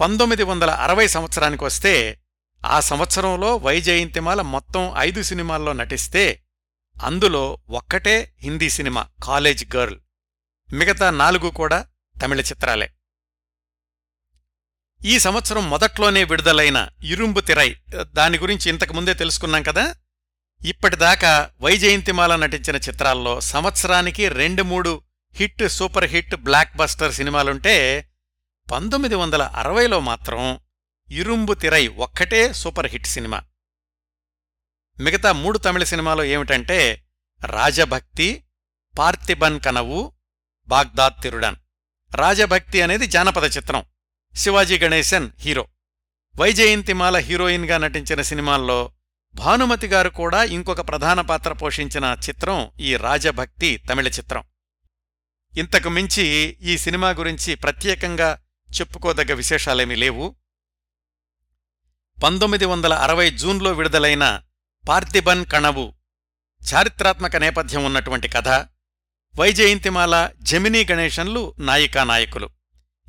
పంతొమ్మిది వందల అరవై సంవత్సరానికి వస్తే ఆ సంవత్సరంలో వైజయంతిమాల మొత్తం ఐదు సినిమాల్లో నటిస్తే అందులో ఒక్కటే హిందీ సినిమా కాలేజ్ గర్ల్ మిగతా నాలుగు కూడా తమిళ చిత్రాలే. ఈ సంవత్సరం మొదట్లోనే విడుదలైన ఇరుంబు తిరై దాని గురించి ఇంతకుముందే తెలుసుకున్నాం కదా? ఇప్పటిదాకా వైజయంతిమాల నటించిన చిత్రాల్లో సంవత్సరానికి రెండు మూడు hit super hit blockbuster సినిమాలుంటే పంతొమ్మిది వందల అరవైలో మాత్రం ఇరుంబు తిరై ఒక్కటే సూపర్ హిట్ సినిమా. మిగతా మూడు తమిళ సినిమాలు ఏమిటంటే రాజభక్తి పార్థిబన్ కనవు బాగ్దాద్ తిరుడన్. రాజభక్తి అనేది జానపద చిత్రం. శివాజీ గణేశన్ హీరో. వైజయంతిమాల హీరోయిన్గా నటించిన సినిమాల్లో భానుమతి గారు కూడా ఇంకొక ప్రధాన పాత్ర పోషించిన చిత్రం ఈ రాజభక్తి తమిళ చిత్రం. ఇంతకు మించి ఈ సినిమా గురించి ప్రత్యేకంగా చెప్పుకోదగ్గ విశేషాలేమీ లేవు. పంతొమ్మిది వందల అరవై జూన్లో విడుదలైన పార్థిబన్ కణవు చారిత్రాత్మక నేపథ్యం ఉన్నటువంటి కథ. వైజయంతిమాల జమినీ గణేశన్లు నాయికా నాయకులు.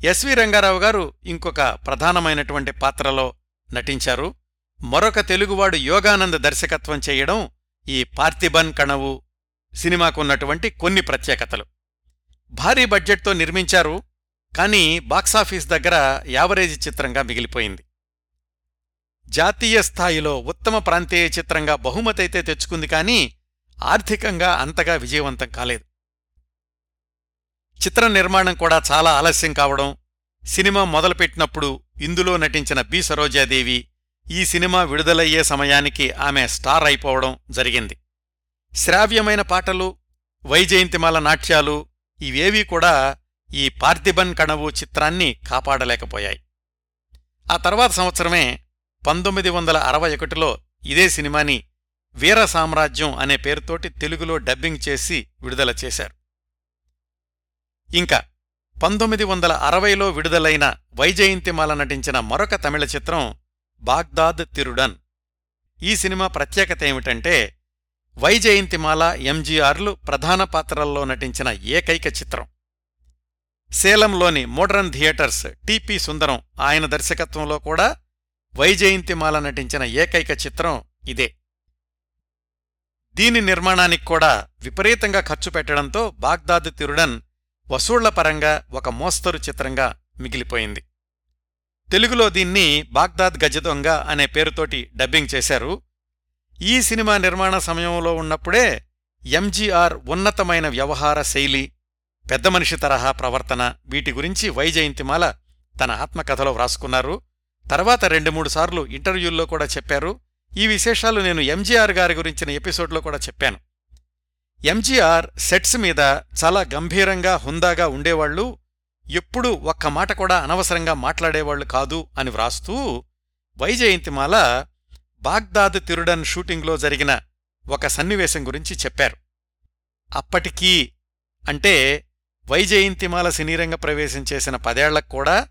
ఎస్వి రంగారావు గారు ఇంకొక ప్రధానమైనటువంటి పాత్రలో నటించారు. మరొక తెలుగువాడు యోగానంద దర్శకత్వం చేయడం ఈ పార్థిబన్ కణవు సినిమాకున్నటువంటి కొన్ని ప్రత్యేకతలు. భారీ బడ్జెట్తో నిర్మించారు కానీ బాక్సాఫీస్ దగ్గర యావరేజ్ చిత్రంగా మిగిలిపోయింది. జాతీయ స్థాయిలో ఉత్తమ ప్రాంతీయ చిత్రంగా బహుమతైతే తెచ్చుకుంది కానీ ఆర్థికంగా అంతగా విజయవంతం కాలేదు. చిత్ర నిర్మాణం కూడా చాలా ఆలస్యం కావడం సినిమా మొదలుపెట్టినప్పుడు ఇందులో నటించిన బి. సరోజాదేవి ఈ సినిమా విడుదలయ్యే సమయానికి ఆమె స్టార్ అయిపోవడం జరిగింది. శ్రావ్యమైన పాటలు వైజయంతిమాల నాట్యాలు ఇవేవీ కూడా ఈ పార్థిబన్ కణవు చిత్రాన్ని కాపాడలేకపోయాయి. ఆ తర్వాత సంవత్సరమే పంతొమ్మిది వందల అరవై ఒకటిలో ఇదే సినిమాని వీర సామ్రాజ్యం అనే పేరుతోటి తెలుగులో డబ్బింగ్ చేసి విడుదల చేశారు. ఇంకా పంతొమ్మిది వందల అరవైలో విడుదలైన వైజయంతిమాల నటించిన మరొక తమిళ చిత్రం బాగ్దాద్ తిరుడన్. ఈ సినిమా ప్రత్యేకత ఏమిటంటే వైజయంతిమాల ఎంజీఆర్లు ప్రధాన పాత్రల్లో నటించిన ఏకైక చిత్రం. సేలంలోని మోడ్రన్ థియేటర్స్ టిపి సుందరం ఆయన దర్శకత్వంలో కూడా వైజయంతిమాల నటించిన ఏకైక చిత్రం ఇదే. దీని నిర్మాణానికి కూడా విపరీతంగా ఖర్చు పెట్టడంతో బాగ్దాద్ తిరుడన్ వసూళ్ళ పరంగా ఒక మోస్తరు చిత్రంగా మిగిలిపోయింది. తెలుగులో దీన్ని బాగ్దాద్ గజదొంగ అనే పేరుతోటి డబ్బింగ్ చేశారు. ఈ సినిమా నిర్మాణ సమయంలో ఉన్నప్పుడే ఎంజీఆర్ ఉన్నతమైన వ్యవహార శైలి పెద్ద మనిషి తరహా ప్రవర్తన వీటి గురించి వైజయంతిమాల తన ఆత్మకథలో వ్రాసుకున్నారు. తర్వాత రెండు మూడు సార్లు ఇంటర్వ్యూల్లో కూడా చెప్పారు. ఈ విశేషాలు నేను ఎంజీఆర్ గారి గురించిన ఎపిసోడ్లో కూడా చెప్పాను. ఎంజీఆర్ సెట్స్ మీద చాలా గంభీరంగా హుందాగా ఉండేవాళ్ళు ఎప్పుడూ ఒక్క మాట కూడా అనవసరంగా మాట్లాడేవాళ్ళు కాదు అని వ్రాస్తూ వైజయంతిమాల బాగ్దాద్ తిరుడన్ షూటింగ్లో జరిగిన ఒక సన్నివేశం గురించి చెప్పారు. అప్పటికీ అంటే వైజయంతిమాల సినీరంగ ప్రవేశం చేసిన పదేళ్ళకు కూడా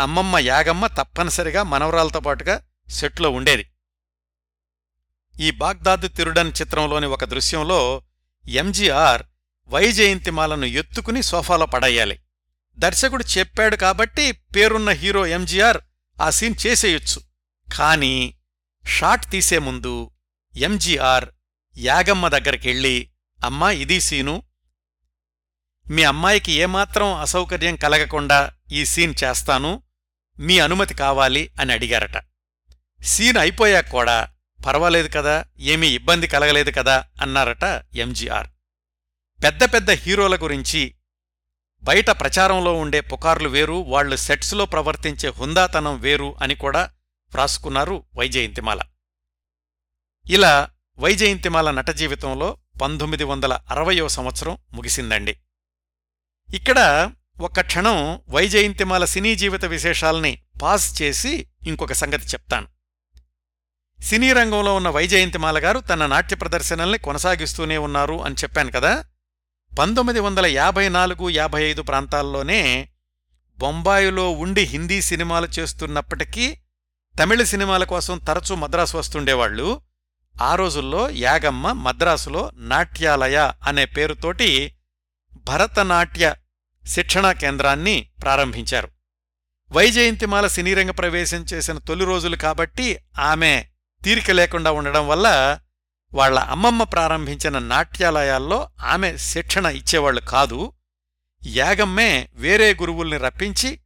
అమ్మమ్మ యాగమ్మ తప్పనిసరిగా మనవరాలతో పాటుగా సెట్లో ఉండేది. ఈ బాగ్దాద్ తిరుడన్ చిత్రంలోని ఒక దృశ్యంలో ఎంజీఆర్ వైజయంతిమాలను ఎత్తుకుని సోఫాలో పడేయాలి. దర్శకుడు చెప్పాడు కాబట్టి పేరున్న హీరో ఎంజీఆర్ ఆ సీన్ చేసేయొచ్చు. కానీ షాట్ తీసే ముందు ఎంజీఆర్ యాగమ్మ దగ్గరికెళ్ళి అమ్మా ఇది సీను. మీ అమ్మాయికి ఏమాత్రం అసౌకర్యం కలగకుండా ఈ సీన్ చేస్తాను. మీ అనుమతి కావాలి అని అడిగారట. సీన్ అయిపోయాక కూడా పర్వాలేదు కదా ఏమీ ఇబ్బంది కలగలేదు కదా అన్నారట ఎంజీఆర్. పెద్ద పెద్ద హీరోల గురించి బయట ప్రచారంలో ఉండే పుకార్లు వేరు వాళ్ళు సెట్స్లో ప్రవర్తించే హుందాతనం వేరు అని కూడా వ్రాసుకున్నారు వైజయంతిమాల. ఇలా వైజయంతిమాల నట జీవితంలో పంతొమ్మిది వందల అరవయో సంవత్సరం ముగిసిందండి. ఇక్కడ ఒక్క క్షణం వైజయంతిమాల సినీ జీవిత విశేషాల్ని పాస్ చేసి ఇంకొక సంగతి చెప్తాను. సినీ రంగంలో ఉన్న వైజయంతిమాల గారు తన నాట్య ప్రదర్శనల్ని కొనసాగిస్తూనే ఉన్నారు అని చెప్పాను కదా పంతొమ్మిది వందల యాభై నాలుగు యాభై ఐదు ప్రాంతాల్లోనే బొంబాయిలో ఉండి హిందీ సినిమాలు చేస్తున్నప్పటికీ తమిళ సినిమాల కోసం తరచూ మద్రాసు వస్తుండేవాళ్ళు ఆ రోజుల్లో యాగమ్మ మద్రాసులో నాట్యాలయ అనే పేరుతోటి భరతనాట్య శిక్షణా కేంద్రాన్ని ప్రారంభించారు. వైజయంతిమాల సినీరంగ ప్రవేశం చేసిన తొలి రోజులు కాబట్టి ఆమె తీరిక లేకుండా ఉండడం వల్ల వాళ్ళ అమ్మమ్మ ప్రారంభించిన నాట్యాలయాల్లో ఆమె శిక్షణ ఇచ్చేవాళ్ళు కాదు. యాగమ్మే వేరే గురువుల్ని రప్పించి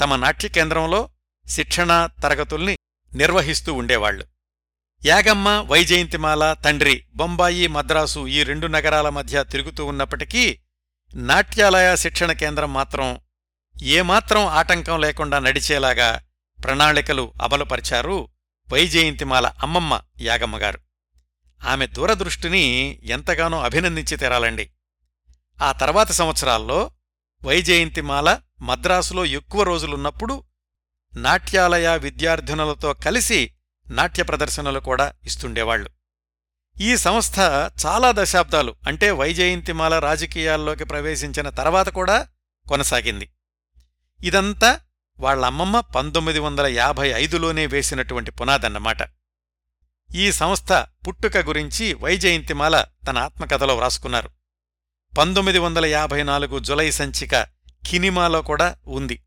తమ నాట్య కేంద్రంలో శిక్షణా తరగతుల్ని నిర్వహిస్తూ ఉండేవాళ్ళు యాగమ్మ వైజయంతిమాల తండ్రి బొంబాయి మద్రాసు ఈ రెండు నగరాల మధ్య తిరుగుతూ ఉన్నప్పటికీ నాట్యాలయ శిక్షణ కేంద్రం మాత్రం ఏమాత్రం ఆటంకం లేకుండా నడిచేలాగా ప్రణాళికలు అమలుపరిచారు వైజయంతిమాల అమ్మమ్మ యాగమ్మగారు. ఆమె దూరదృష్టిని ఎంతగానో అభినందించి తెరాలండి. ఆ తర్వాత సంవత్సరాల్లో వైజయంతిమాల మద్రాసులో ఎక్కువ రోజులున్నప్పుడు నాట్యాలయ విద్యార్థినులతో కలిసి నాట్య ప్రదర్శనలు కూడా ఇస్తుండేవాళ్ళు ఈ సంస్థ చాలా దశాబ్దాలు అంటే వైజయంతిమాల రాజకీయాల్లోకి ప్రవేశించిన తర్వాత కూడా కొనసాగింది. ఇదంతా వాళ్ళమ్మమ్మ పంతొమ్మిది వందల యాభై ఐదులోనే వేసినటువంటి పునాదన్నమాట. ఈ సంస్థ పుట్టుక గురించి వైజయంతిమాల తన ఆత్మకథలో వ్రాసుకున్నారు. పంతొమ్మిది వందల యాభై నాలుగు జులై సంచిక కినిమాలో కూడా ఉంది.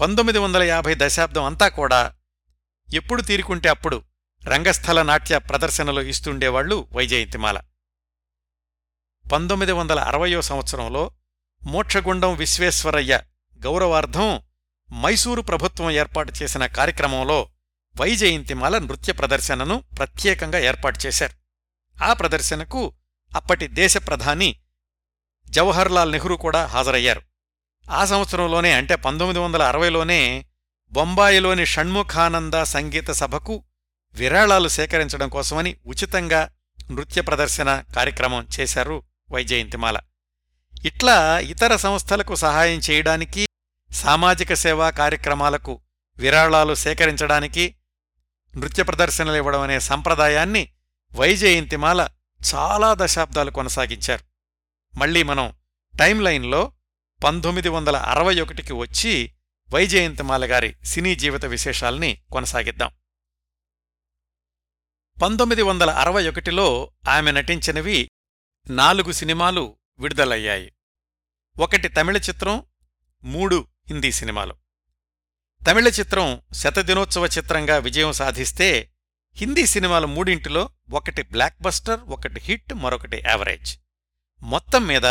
పంతొమ్మిది వందల యాభై దశాబ్దం అంతా కూడా ఎప్పుడు తీరుకుంటే అప్పుడు రంగస్థల నాట్య ప్రదర్శనలు ఇస్తుండేవాళ్ళు వైజయంతిమాల. పంతొమ్మిది వందల అరవయో సంవత్సరంలో మోక్షగుండం విశ్వేశ్వరయ్య గౌరవార్థం మైసూరు ప్రభుత్వం ఏర్పాటు చేసిన కార్యక్రమంలో వైజయంతిమాల నృత్య ప్రదర్శనను ప్రత్యేకంగా ఏర్పాటు చేశారు. ఆ ప్రదర్శనకు అప్పటి దేశ ప్రధాని జవహర్లాల్ నెహ్రూ కూడా హాజరయ్యారు. ఆ సంవత్సరంలోనే అంటే పంతొమ్మిది వందల అరవైలోనే బొంబాయిలోని షణ్ముఖానంద సంగీత సభకు విరాళాలు సేకరించడం కోసమని ఉచితంగా నృత్య ప్రదర్శన కార్యక్రమం చేశారు వైజయంతిమాల ఇట్లా ఇతర సంస్థలకు సహాయం చేయడానికి సామాజిక సేవా కార్యక్రమాలకు విరాళాలు సేకరించడానికి నృత్య ప్రదర్శనలు ఇవ్వడం అనే సంప్రదాయాన్ని వైజయంతిమాల చాలా దశాబ్దాలు కొనసాగించారు. మళ్ళీ మనం టైం లైన్లో పంతొమ్మిది వందల అరవై ఒకటికి వచ్చి వైజయంతిమాల గారి సినీ జీవిత విశేషాల్ని కొనసాగిద్దాం. పంతొమ్మిది వందల అరవై ఒకటిలో ఆమె నటించినవి నాలుగు సినిమాలు విడుదలయ్యాయి. ఒకటి తమిళ చిత్రం మూడు హిందీ సినిమాలు. తమిళ చిత్రం శతదినోత్సవ చిత్రంగా విజయం సాధిస్తే హిందీ సినిమాలు మూడింటిలో ఒకటి బ్లాక్ బస్టర్ ఒకటి హిట్ మరొకటి యావరేజ్. మొత్తం మీద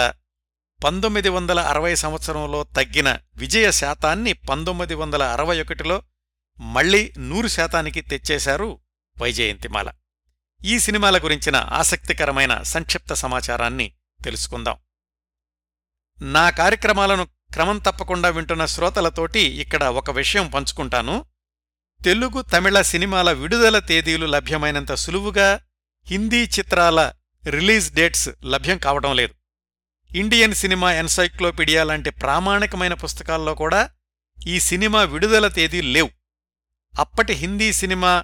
పంతొమ్మిది వందల అరవై సంవత్సరంలో తగ్గిన విజయ శాతాన్ని పంతొమ్మిది వందల అరవై ఒకటిలో మళ్ళీ నూరు శాతానికి తెచ్చేశారు వైజయంతిమాల. ఈ సినిమాల గురించిన ఆసక్తికరమైన సంక్షిప్త సమాచారాన్ని తెలుసుకుందాం. నా కార్యక్రమాలను క్రమం తప్పకుండా వింటున్న శ్రోతలతోటి ఇక్కడ ఒక విషయం పంచుకుంటాను. తెలుగు తమిళ సినిమాల విడుదల తేదీలు లభ్యమైనంత సులువుగా హిందీ చిత్రాల రిలీజ్ డేట్స్ లభ్యం కావడం లేదు. ఇండియన్ సినిమా ఎన్సైక్లోపీడియా లాంటి ప్రామాణికమైన పుస్తకాల్లో కూడా ఈ సినిమా విడుదల తేదీలు లేవు. అప్పటి హిందీ సినిమా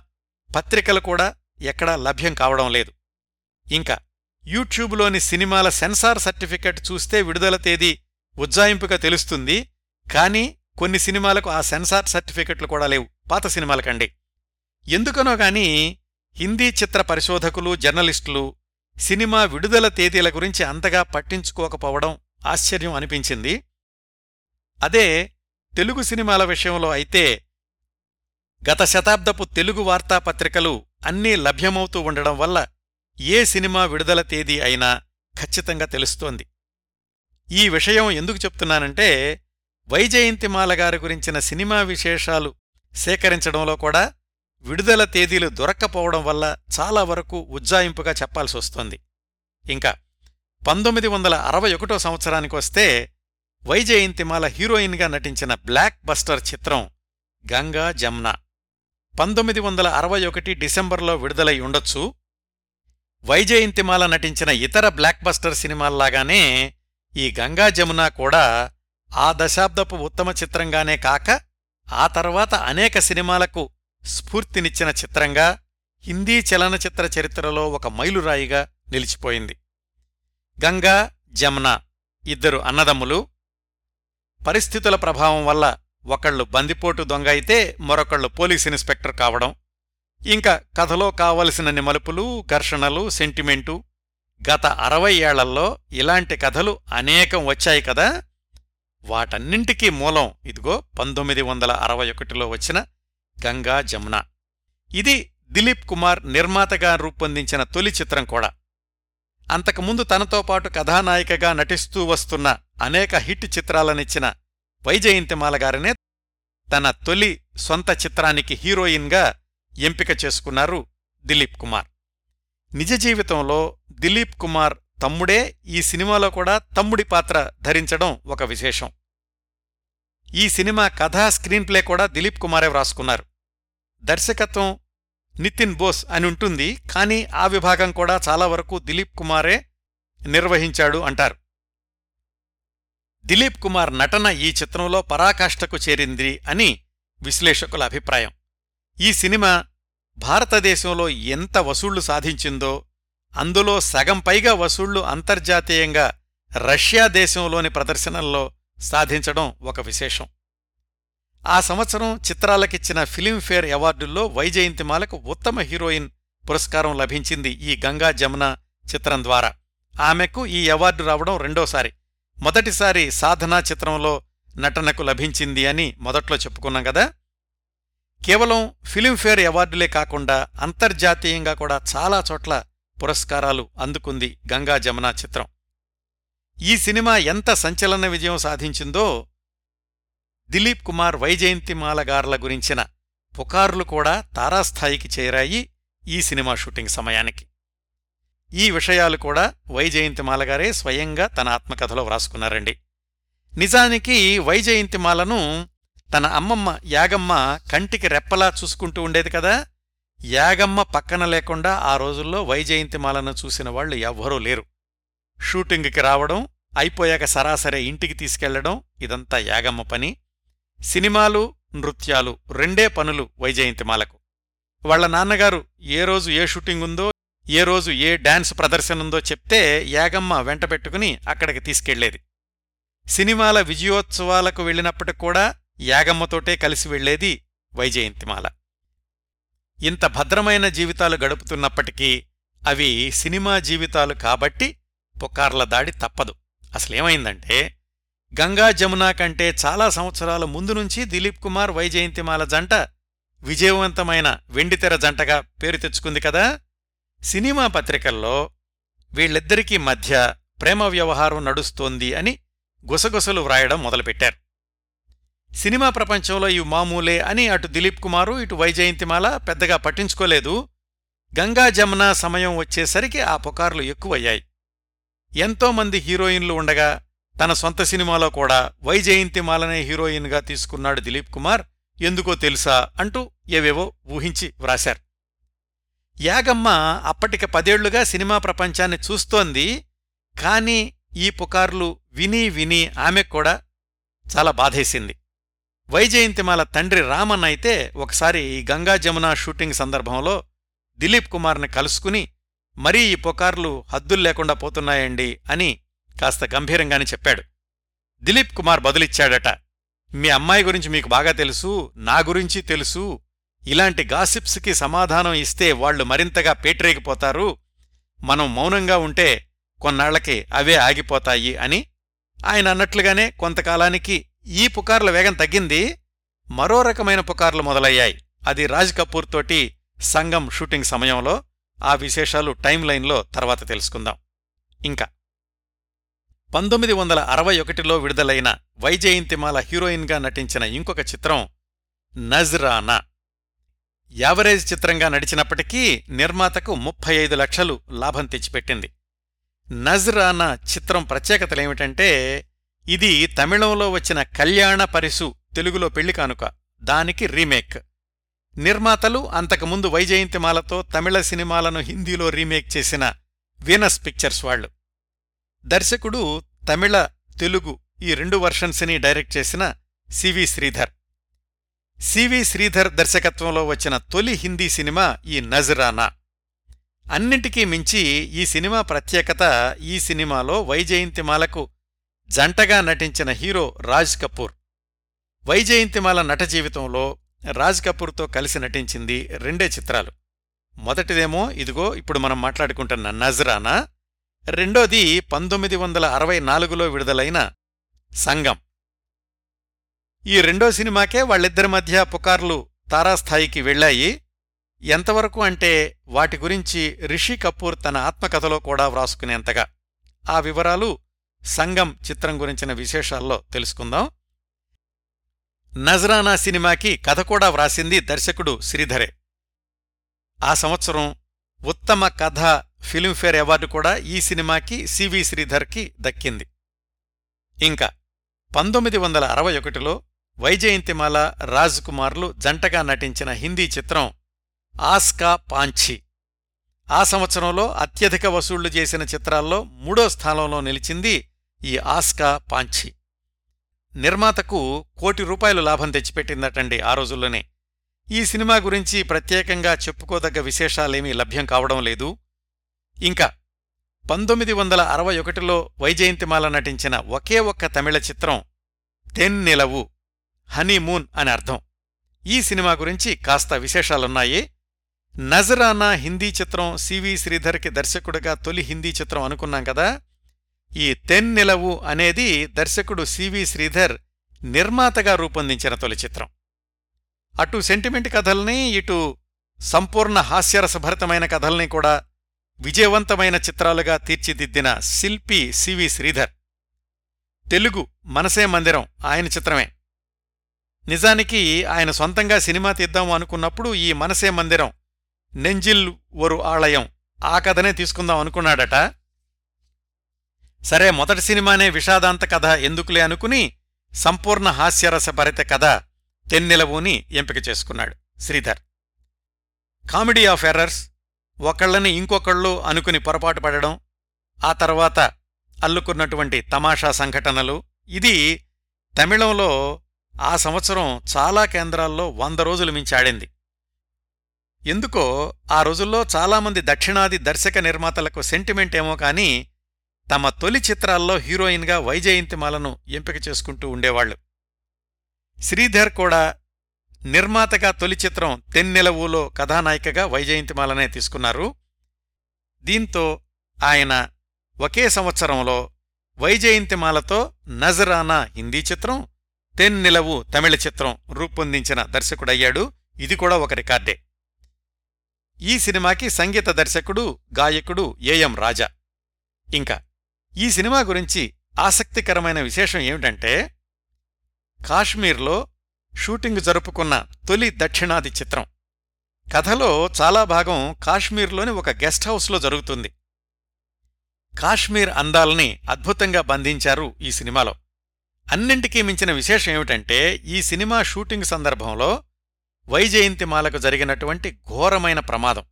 పత్రికలు కూడా ఎక్కడా లభ్యం కావడం లేదు. ఇంకా యూట్యూబ్లోని సినిమాల సెన్సార్ సర్టిఫికెట్ చూస్తే విడుదల తేదీ ఉజ్జాయింపుగా తెలుస్తుంది కానీ కొన్ని సినిమాలకు ఆ సెన్సార్ సర్టిఫికెట్లు కూడా లేవు. పాత సినిమాలకండి ఎందుకనో గాని హిందీ చిత్ర పరిశోధకులు జర్నలిస్టులు సినిమా విడుదల తేదీల గురించి అంతగా పట్టించుకోకపోవడం ఆశ్చర్యం అనిపించింది. అదే తెలుగు సినిమాల విషయంలో అయితే గత శతాబ్దపు తెలుగు వార్తాపత్రికలు అన్నీ లభ్యమవుతూ ఉండడం వల్ల ఏ సినిమా విడుదల తేదీ అయినా ఖచ్చితంగా తెలుస్తోంది. ఈ విషయం ఎందుకు చెప్తున్నానంటే వైజయంతిమాల గారి గురించిన సినిమా విశేషాలు సేకరించడంలో కూడా విడుదల తేదీలు దొరక్కపోవడం వల్ల చాలా వరకు ఉజ్జాయింపుగా చెప్పాల్సొస్తోంది ఇంకా పంతొమ్మిది వందల అరవై ఒకటో సంవత్సరానికొస్తే వైజయంతిమాల హీరోయిన్గా నటించిన బ్లాక్ బస్టర్ చిత్రం గంగా జమ్నా. పంతొమ్మిది వందల అరవై ఒకటి డిసెంబర్లో విడుదలై ఉండొచ్చు. వైజయంతిమాల నటించిన ఇతర బ్లాక్ బస్టర్ సినిమాల్లాగానే ఈ గంగా జమున కూడా ఆ దశాబ్దపు ఉత్తమ చిత్రంగానే కాక ఆ తర్వాత అనేక సినిమాలకు స్ఫూర్తినిచ్చిన చిత్రంగా హిందీ చలనచిత్ర చరిత్రలో ఒక మైలురాయిగా నిలిచిపోయింది. గంగా జమున ఇద్దరు అన్నదమ్ములు. పరిస్థితుల ప్రభావం వల్ల ఒకళ్ళు బందిపోటు దొంగ అయితే మరొకళ్ళు పోలీస్ ఇన్స్పెక్టర్ కావడం. ఇంకా కథలో కావలసినన్ని మలుపులు ఘర్షణలు సెంటిమెంటు గత అరవై ఏళ్ళలో ఇలాంటి కథలు అనేకం వచ్చాయి కదా. వాటన్నింటికీ మూలం ఇదిగో పంతొమ్మిది వందల అరవై ఒకటిలో వచ్చిన గంగా జమున. ఇది దిలీప్ కుమార్ నిర్మాతగా రూపొందించిన తొలి చిత్రం కూడా. అంతకుముందు తనతో పాటు కథానాయికగా నటిస్తూ వస్తున్న అనేక హిట్ చిత్రాలనిచ్చిన వైజయంతిమాల గారినే తన తొలి సొంత చిత్రానికి హీరోయిన్గా ఎంపిక చేసుకున్నారు దిలీప్ కుమార్. నిజ జీవితంలో దిలీప్ కుమార్ తమ్ముడే ఈ సినిమాలో కూడా తమ్ముడి పాత్ర ధరించడం ఒక విశేషం. ఈ సినిమా కథా స్క్రీన్ ప్లే కూడా దిలీప్ కుమారే వ్రాసుకున్నారు. దర్శకత్వం నితిన్ బోస్ అని ఉంటుంది కానీ ఆ విభాగం కూడా చాలా వరకు దిలీప్ కుమారే నిర్వహించాడు అంటారు. దిలీప్ కుమార్ నటన ఈ చిత్రంలో పరాకాష్ఠకు చేరింది అని విశ్లేషకుల అభిప్రాయం. ఈ సినిమా భారతదేశంలో ఎంత వసూళ్ళు సాధించిందో అందులో సగం పైగా వసూళ్ళు అంతర్జాతీయంగా రష్యా దేశంలోని ప్రదర్శనల్లో సాధించడం ఒక విశేషం. ఆ సంవత్సరం చిత్రాలకిచ్చిన ఫిలింఫేర్ అవార్డుల్లో వైజయంతిమాలకు ఉత్తమ హీరోయిన్ పురస్కారం లభించింది ఈ గంగా జమున చిత్రం ద్వారా. ఆమెకు ఈ అవార్డు రావడం రెండోసారి. మొదటిసారి సాధనా చిత్రంలో నటనకు లభించింది అని మొదట్లో చెప్పుకున్నాం కదా? కేవలం ఫిలింఫేర్ అవార్డులే కాకుండా అంతర్జాతీయంగా కూడా చాలా చోట్ల పురస్కారాలు అందుకుంది గంగా జమున చిత్రం. ఈ సినిమా ఎంత సంచలన విజయం సాధించిందో దిలీప్ కుమార్ వైజయంతిమాల గార్ల గురించిన పుకార్లు కూడా తారాస్థాయికి చేరాయి ఈ సినిమా షూటింగ్ సమయానికి. ఈ విషయాలు కూడా వైజయంతిమాలగారే స్వయంగా తన ఆత్మకథలో వ్రాసుకున్నారండి. నిజానికి వైజయంతిమాలను తన అమ్మమ్మ యాగమ్మ కంటికి రెప్పలా చూసుకుంటూ ఉండేది కదా. యాగమ్మ పక్కన లేకుండా ఆ రోజుల్లో వైజయంతిమాలను చూసిన వాళ్ళు ఎవ్వరూ లేరు. షూటింగ్కి రావడం అయిపోయాక సరాసరి ఇంటికి తీసుకెళ్ళడం ఇదంతా యాగమ్మ పని. సినిమాలు నృత్యాలు రెండే పనులు వైజయంతిమాలకు వాళ్ళ నాన్నగారు ఏ రోజు ఏ షూటింగ్ ఉందో ఏ రోజు ఏ డాన్స్ ప్రదర్శన ఉందో చెప్తే యాగమ్మ వెంటబెట్టుకుని అక్కడికి తీసుకెళ్ళేది. సినిమాల విజయోత్సవాలకు వెళ్ళినప్పటికి కూడా యాగమ్మతోటే కలిసి వెళ్ళేది వైజయంతిమాల. ఇంత భద్రమైన జీవితాలు గడుపుతున్నప్పటికీ అవి సినిమా జీవితాలు కాబట్టి పుకార్ల దాడి తప్పదు. అసలేమైందంటే గంగా జమున కంటే చాలా సంవత్సరాల ముందు నుంచి దిలీప్ కుమార్ వైజయంతిమాల జంట విజయవంతమైన వెండితెర జంటగా పేరు తెచ్చుకుంది కదా. సినిమా పత్రికల్లో వీళ్ళిద్దరికీ మధ్య ప్రేమ వ్యవహారం నడుస్తోంది అని గుసగుసలు వ్రాయడం మొదలుపెట్టారు. సినిమా ప్రపంచంలో ఇవి మామూలే అని అటు దిలీప్ కుమారు ఇటు వైజయంతిమాల పెద్దగా పట్టించుకోలేదు. గంగా జమున సమయం వచ్చేసరికి ఆ పుకార్లు ఎక్కువయ్యాయి. ఎంతోమంది హీరోయిన్లు ఉండగా తన సొంత సినిమాలో కూడా వైజయంతిమాలనే హీరోయిన్గా తీసుకున్నాడు దిలీప్ కుమార్ ఎందుకో తెలుసా అంటూ ఏవేవో ఊహించి వ్రాశారు. యాగమ్మ అప్పటికి పదేళ్ళుగా సినిమా ప్రపంచాన్ని చూస్తోంది కాని ఈ పుకార్లు విని విని ఆమె కూడా చాలా బాధేసింది. వైజయంతిమాల తండ్రి రామన్ అయితే ఒకసారి ఈ గంగా జమున షూటింగ్ సందర్భంలో దిలీప్ కుమార్ని కలుసుకుని మరీ ఈ పుకార్లు హద్దుల్లేకుండా పోతున్నాయండి అని కాస్త గంభీరంగానే చెప్పాడు. దిలీప్ కుమార్ బదులిచ్చాడట మీ అమ్మాయి గురించి మీకు బాగా తెలుసు నా గురించి తెలుసు ఇలాంటి గాసిప్స్కి సమాధానం ఇస్తే వాళ్ళు మరింతగా పేటరేగిపోతారు మనం మౌనంగా ఉంటే కొన్నాళ్ళకి అవే ఆగిపోతాయి అని ఆయన అన్నట్లుగానే కొంతకాలానికి ఈ పుకార్ల వేగం తగ్గింది మరో రకమైన పుకార్లు మొదలయ్యాయి. అది రాజ్ కపూర్ తోటి సంగం షూటింగ్ సమయంలో ఆ విశేషాలు టైం లైన్లో తర్వాత తెలుసుకుందాం. ఇంకా. పంతొమ్మిది వందల అరవై ఒకటిలో విడుదలైన వైజయంతిమాల హీరోయిన్గా నటించిన ఇంకొక చిత్రం నజ్రానా. యావరేజ్ చిత్రంగా నడిచినప్పటికీ నిర్మాతకు ముప్పై ఐదు లక్షలు లాభం తెచ్చిపెట్టింది. నజ్రానా చిత్రం ప్రత్యేకతలేమిటంటే ఇది తమిళంలో వచ్చిన కళ్యాణ పరిసు తెలుగులో పెళ్ళి కానుక. దానికి రీమేక్. నిర్మాతలు అంతకుముందు వైజయంతిమాలతో తమిళ సినిమాలను హిందీలో రీమేక్ చేసిన వీనస్ పిక్చర్స్ వాళ్ళు దర్శకుడు తమిళ తెలుగు ఈ రెండు వర్షన్స్ని డైరెక్ట్ చేసిన C V Sridhar. C V Sridhar దర్శకత్వంలో వచ్చిన తొలి హిందీ సినిమా ఈ నజరానా. అన్నింటికీ మించి ఈ సినిమా ప్రత్యేకత ఈ సినిమాలో వైజయంతిమాలకు జంటగా నటించిన హీరో రాజ్ కపూర్. వైజయంతిమాల నట జీవితంలో రాజ్ కపూర్తో కలిసి నటించింది రెండే చిత్రాలు. మొదటిదేమో ఇదిగో ఇప్పుడు మనం మాట్లాడుకుంటున్న నజరానా రెండోది పంతొమ్మిది వందల అరవై నాలుగులో విడుదలైన సంగం. ఈ రెండో సినిమాకే వాళ్ళిద్దరి మధ్య పుకార్లు తారాస్థాయికి వెళ్ళాయి ఎంతవరకు అంటే వాటి గురించి రిషి కపూర్ తన ఆత్మకథలో కూడా వ్రాసుకునేంతగా. ఆ వివరాలు సంగం చిత్రం గురించిన విశేషాల్లో తెలుసుకుందాం. నజరానా సినిమాకి కథ కూడా వ్రాసింది దర్శకుడు శ్రీధరే. ఆ సంవత్సరం ఉత్తమ కథ ఫిల్మ్ఫేర్ అవార్డు కూడా ఈ సినిమాకి సివి శ్రీధర్కి దక్కింది. ఇంకా పంతొమ్మిది వందల అరవై ఒకటిలో వైజయంతిమాల రాజ్ కుమార్లు జంటగా నటించిన హిందీ చిత్రం ఆస్కా పాంఛీ. ఆ సంవత్సరంలో అత్యధిక వసూళ్ళు చేసిన చిత్రాల్లో మూడో స్థానంలో నిలిచింది ఈ ఆస్కా పాంఛీ నిర్మాతకు కోటి రూపాయలు లాభం తెచ్చిపెట్టిందటండి ఆ రోజుల్లోనే. ఈ సినిమా గురించి ప్రత్యేకంగా చెప్పుకోదగ్గ విశేషాలేమీ లభ్యం కావడం లేదు. ఇంకా పంతొమ్మిది వందల అరవై ఒకటిలో వైజయంతిమాల నటించిన ఒకే ఒక్క తమిళ చిత్రం తెన్ నిలవు హనీమూన్ అని అర్థం. ఈ సినిమా గురించి కాస్త విశేషాలున్నాయి. నజరానా హిందీ చిత్రం సివి శ్రీధర్కి దర్శకుడిగా తొలి హిందీ చిత్రం అనుకున్నాం కదా. ఈ తెన్ నిలవు అనేది దర్శకుడు సివి శ్రీధర్ నిర్మాతగా రూపొందించిన తొలి చిత్రం. అటు సెంటిమెంట్ కథల్ని ఇటు సంపూర్ణ హాస్యరసభరితమైన కథల్ని కూడా విజయవంతమైన చిత్రాలుగా తీర్చిదిద్దిన శిల్పి సివి శ్రీధర్. తెలుగు మనసే మందిరం ఆయన చిత్రమే. నిజానికి ఆయన సొంతంగా సినిమా తీద్దాం అనుకున్నప్పుడు ఈ మనసే మందిరం నెంజిల్ ఒరు ఆలయం ఆ కథనే తీసుకుందాం అనుకున్నాడట. సరే మొదటి సినిమానే విషాదాంత కథ ఎందుకులే అనుకుని సంపూర్ణ హాస్యరసభరిత కథ తెన్నెలవూని ఎంపిక చేసుకున్నాడు శ్రీధర్. కామెడీ ఆఫ్ ఎర్రర్స్ ఒకళ్ళని ఇంకొకళ్ళు అనుకుని పొరపాటు పడడం ఆ తర్వాత అల్లుకున్నటువంటి తమాషా సంఘటనలు ఇది తమిళంలో ఆ సంవత్సరం చాలా కేంద్రాల్లో వంద రోజులు మించి ఆడింది. ఎందుకో ఆ రోజుల్లో చాలామంది దక్షిణాది దర్శక నిర్మాతలకు సెంటిమెంట్ ఏమో కానీ తమ తొలి చిత్రాల్లో హీరోయిన్గా వైజయంతిమాలను ఎంపిక చేసుకుంటూ ఉండేవాళ్ళు శ్రీధర్ కూడా నిర్మాతగా తొలి చిత్రం తెన్నెలవులో కథానాయికగా వైజయంతిమాలనే తీసుకున్నారు. దీంతో ఆయన ఒకే సంవత్సరంలో వైజయంతిమాలతో నజరానా హిందీ చిత్రం తెన్నెలవు తమిళ చిత్రం రూపొందించిన దర్శకుడయ్యాడు. ఇది కూడా ఒక రికార్డే. ఈ సినిమాకి సంగీత దర్శకుడు గాయకుడు ఏఎం రాజా. ఇంకా ఈ సినిమా గురించి ఆసక్తికరమైన విశేషం ఏమిటంటే కాశ్మీర్లో షూటింగ్ జరుపుకున్న తొలి దక్షిణాది చిత్రం. కథలో చాలా భాగం కాశ్మీర్లోని ఒక గెస్ట్ హౌస్లో జరుగుతుంది. కాశ్మీర్ అందాలని అద్భుతంగా బంధించారు ఈ సినిమాలో. అన్నింటికీ మించిన విశేషం ఏమిటంటే ఈ సినిమా షూటింగ్ సందర్భంలో వైజయంతిమాలకు జరిగినటువంటి ఘోరమైన ప్రమాదం.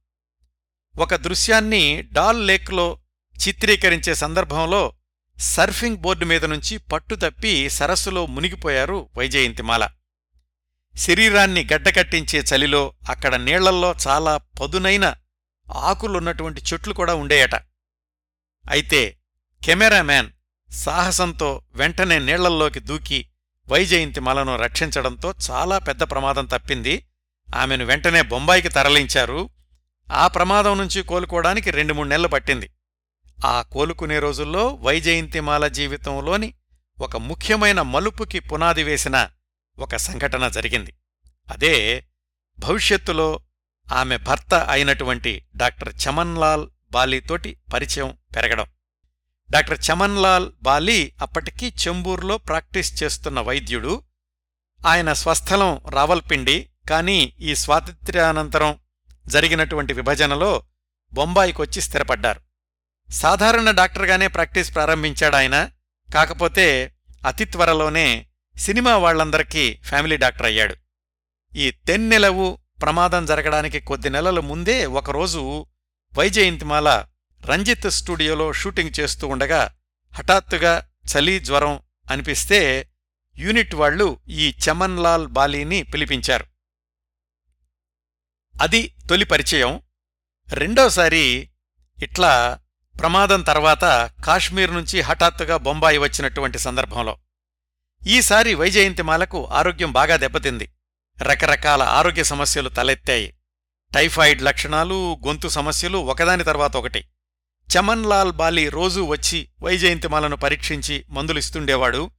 ఒక దృశ్యాన్ని డాల్ లేక్లో చిత్రీకరించే సందర్భంలో సర్ఫింగ్ బోర్డు మీద నుంచి పట్టుతప్పి సరస్సులో మునిగిపోయారు వైజయంతిమాల శరీరాన్ని గడ్డకట్టించే చలిలో అక్కడ నీళ్ళల్లో చాలా పదునైన ఆకులున్నటువంటి చెట్లు కూడా ఉండేయట. అయితే కెమెరామ్యాన్ సాహసంతో వెంటనే నీళ్ళల్లోకి దూకి వైజయంతిమాలను రక్షించడంతో చాలా పెద్ద ప్రమాదం తప్పింది. ఆమెను వెంటనే బొంబాయికి తరలించారు. ఆ ప్రమాదం నుంచి కోలుకోవడానికి రెండు మూడు నెలలు పట్టింది. ఆ కోలుకునే రోజుల్లో వైజయంతిమాల జీవితంలోని ఒక ముఖ్యమైన మలుపుకి పునాది వేసిన ఒక సంఘటన జరిగింది. అదే భవిష్యత్తులో ఆమె భర్త అయినటువంటి డాక్టర్ చమన్లాల్ బాలీతోటి పరిచయం పెరగడం. డాక్టర్ చమన్లాల్ బాలీ అప్పటికీ చెంబూర్లో ప్రాక్టీస్ చేస్తున్న వైద్యుడు. ఆయన స్వస్థలం రావల్పిండి కానీ ఈ స్వాతంత్ర్యానంతరం జరిగినటువంటి విభజనలో బొంబాయికొచ్చి స్థిరపడ్డారు. సాధారణ డాక్టర్గానే ప్రాక్టీస్ ప్రారంభించాడాయన కాకపోతే అతి త్వరలోనే సినిమా వాళ్ళందరికీ ఫ్యామిలీ డాక్టర్ అయ్యాడు. ఈ తెన్నెలవు ప్రమాదం జరగడానికి కొద్ది నెలల ముందే ఒకరోజు వైజయంతిమాల రంజిత్ స్టూడియోలో షూటింగ్ చేస్తూ ఉండగా హఠాత్తుగా చలి జ్వరం అనిపిస్తే యూనిట్ వాళ్ళు ఈ చమన్లాల్ బాలీని పిలిపించారు. అది తొలి పరిచయం. రెండోసారి ఇట్లా ప్రమాదం తర్వాత కాశ్మీర్ నుంచి హఠాత్తుగా బొంబాయి వచ్చినటువంటి సందర్భంలో. ఈసారి వైజయంతిమాలకు ఆరోగ్యం బాగా దెబ్బతింది. రకరకాల ఆరోగ్య సమస్యలు తలెత్తాయి. టైఫాయిడ్ లక్షణాలు గొంతు సమస్యలు ఒకదాని తర్వాత ఒకటి. చమన్లాల్ బాలి రోజూ వచ్చి వైజయంతిమాలను పరీక్షించి మందులిస్తుండేవాడు.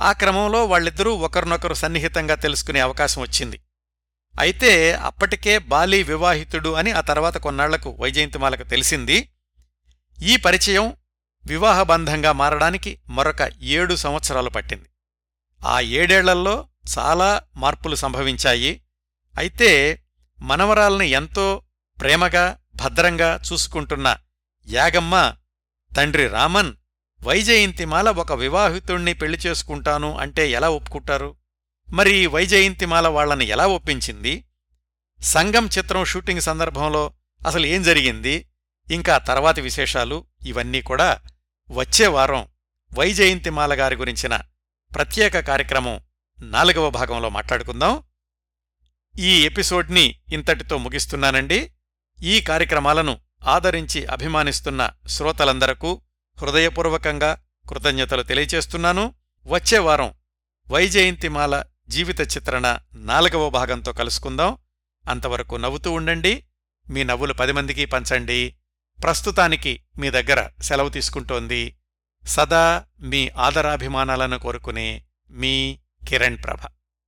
ఆ క్రమంలో వాళ్ళిద్దరూ ఒకరినొకరు సన్నిహితంగా తెలుసుకునే అవకాశం వచ్చింది. అయితే అప్పటికే బాలీ వివాహితుడు అని ఆ తర్వాత కొన్నాళ్ళకు వైజయంతిమాలకు తెలిసింది. ఈ పరిచయం వివాహబంధంగా మారడానికి మరొక ఏడు సంవత్సరాలు పట్టింది. ఆ ఏడేళ్ళల్లో చాలా మార్పులు సంభవించాయి. అయితే మనవరాల్ని ఎంతో ప్రేమగా భద్రంగా చూసుకుంటున్న యాగమ్మ తండ్రి రామన్ వైజయంతిమాల ఒక వివాహితుణ్ణి పెళ్ళి చేసుకుంటాను అంటే ఎలా ఒప్పుకుంటారు? మరి వైజయంతిమాల వాళ్ళని ఎలా ఒప్పించింది? సంగం చిత్రం షూటింగ్ సందర్భంలో అసలు ఏం జరిగింది? ఇంకా తర్వాతి విశేషాలు ఇవన్నీ కూడా వచ్చే వారం వైజయంతిమాల గారి గురించిన ప్రత్యేక కార్యక్రమం నాలుగవ భాగంలో మాట్లాడుకుందాం. ఈ ఎపిసోడ్ని ఇంతటితో ముగిస్తున్నానండి. ఈ కార్యక్రమాలను ఆదరించి అభిమానిస్తున్న శ్రోతలందరకు హృదయపూర్వకంగా కృతజ్ఞతలు తెలియచేస్తున్నాను. వచ్చేవారం వైజయంతిమాల జీవిత చిత్రణ నాలుగవ భాగంతో కలుసుకుందాం. అంతవరకు నవ్వుతూ ఉండండి. మీ నవ్వులు పది మందికి పంచండి. ప్రస్తుతానికి మీ దగ్గర సెలవు తీసుకుంటోంది సదా మీ ఆదరాభిమానాలను కోరుకునే మీ కిరణ్ ప్రభ.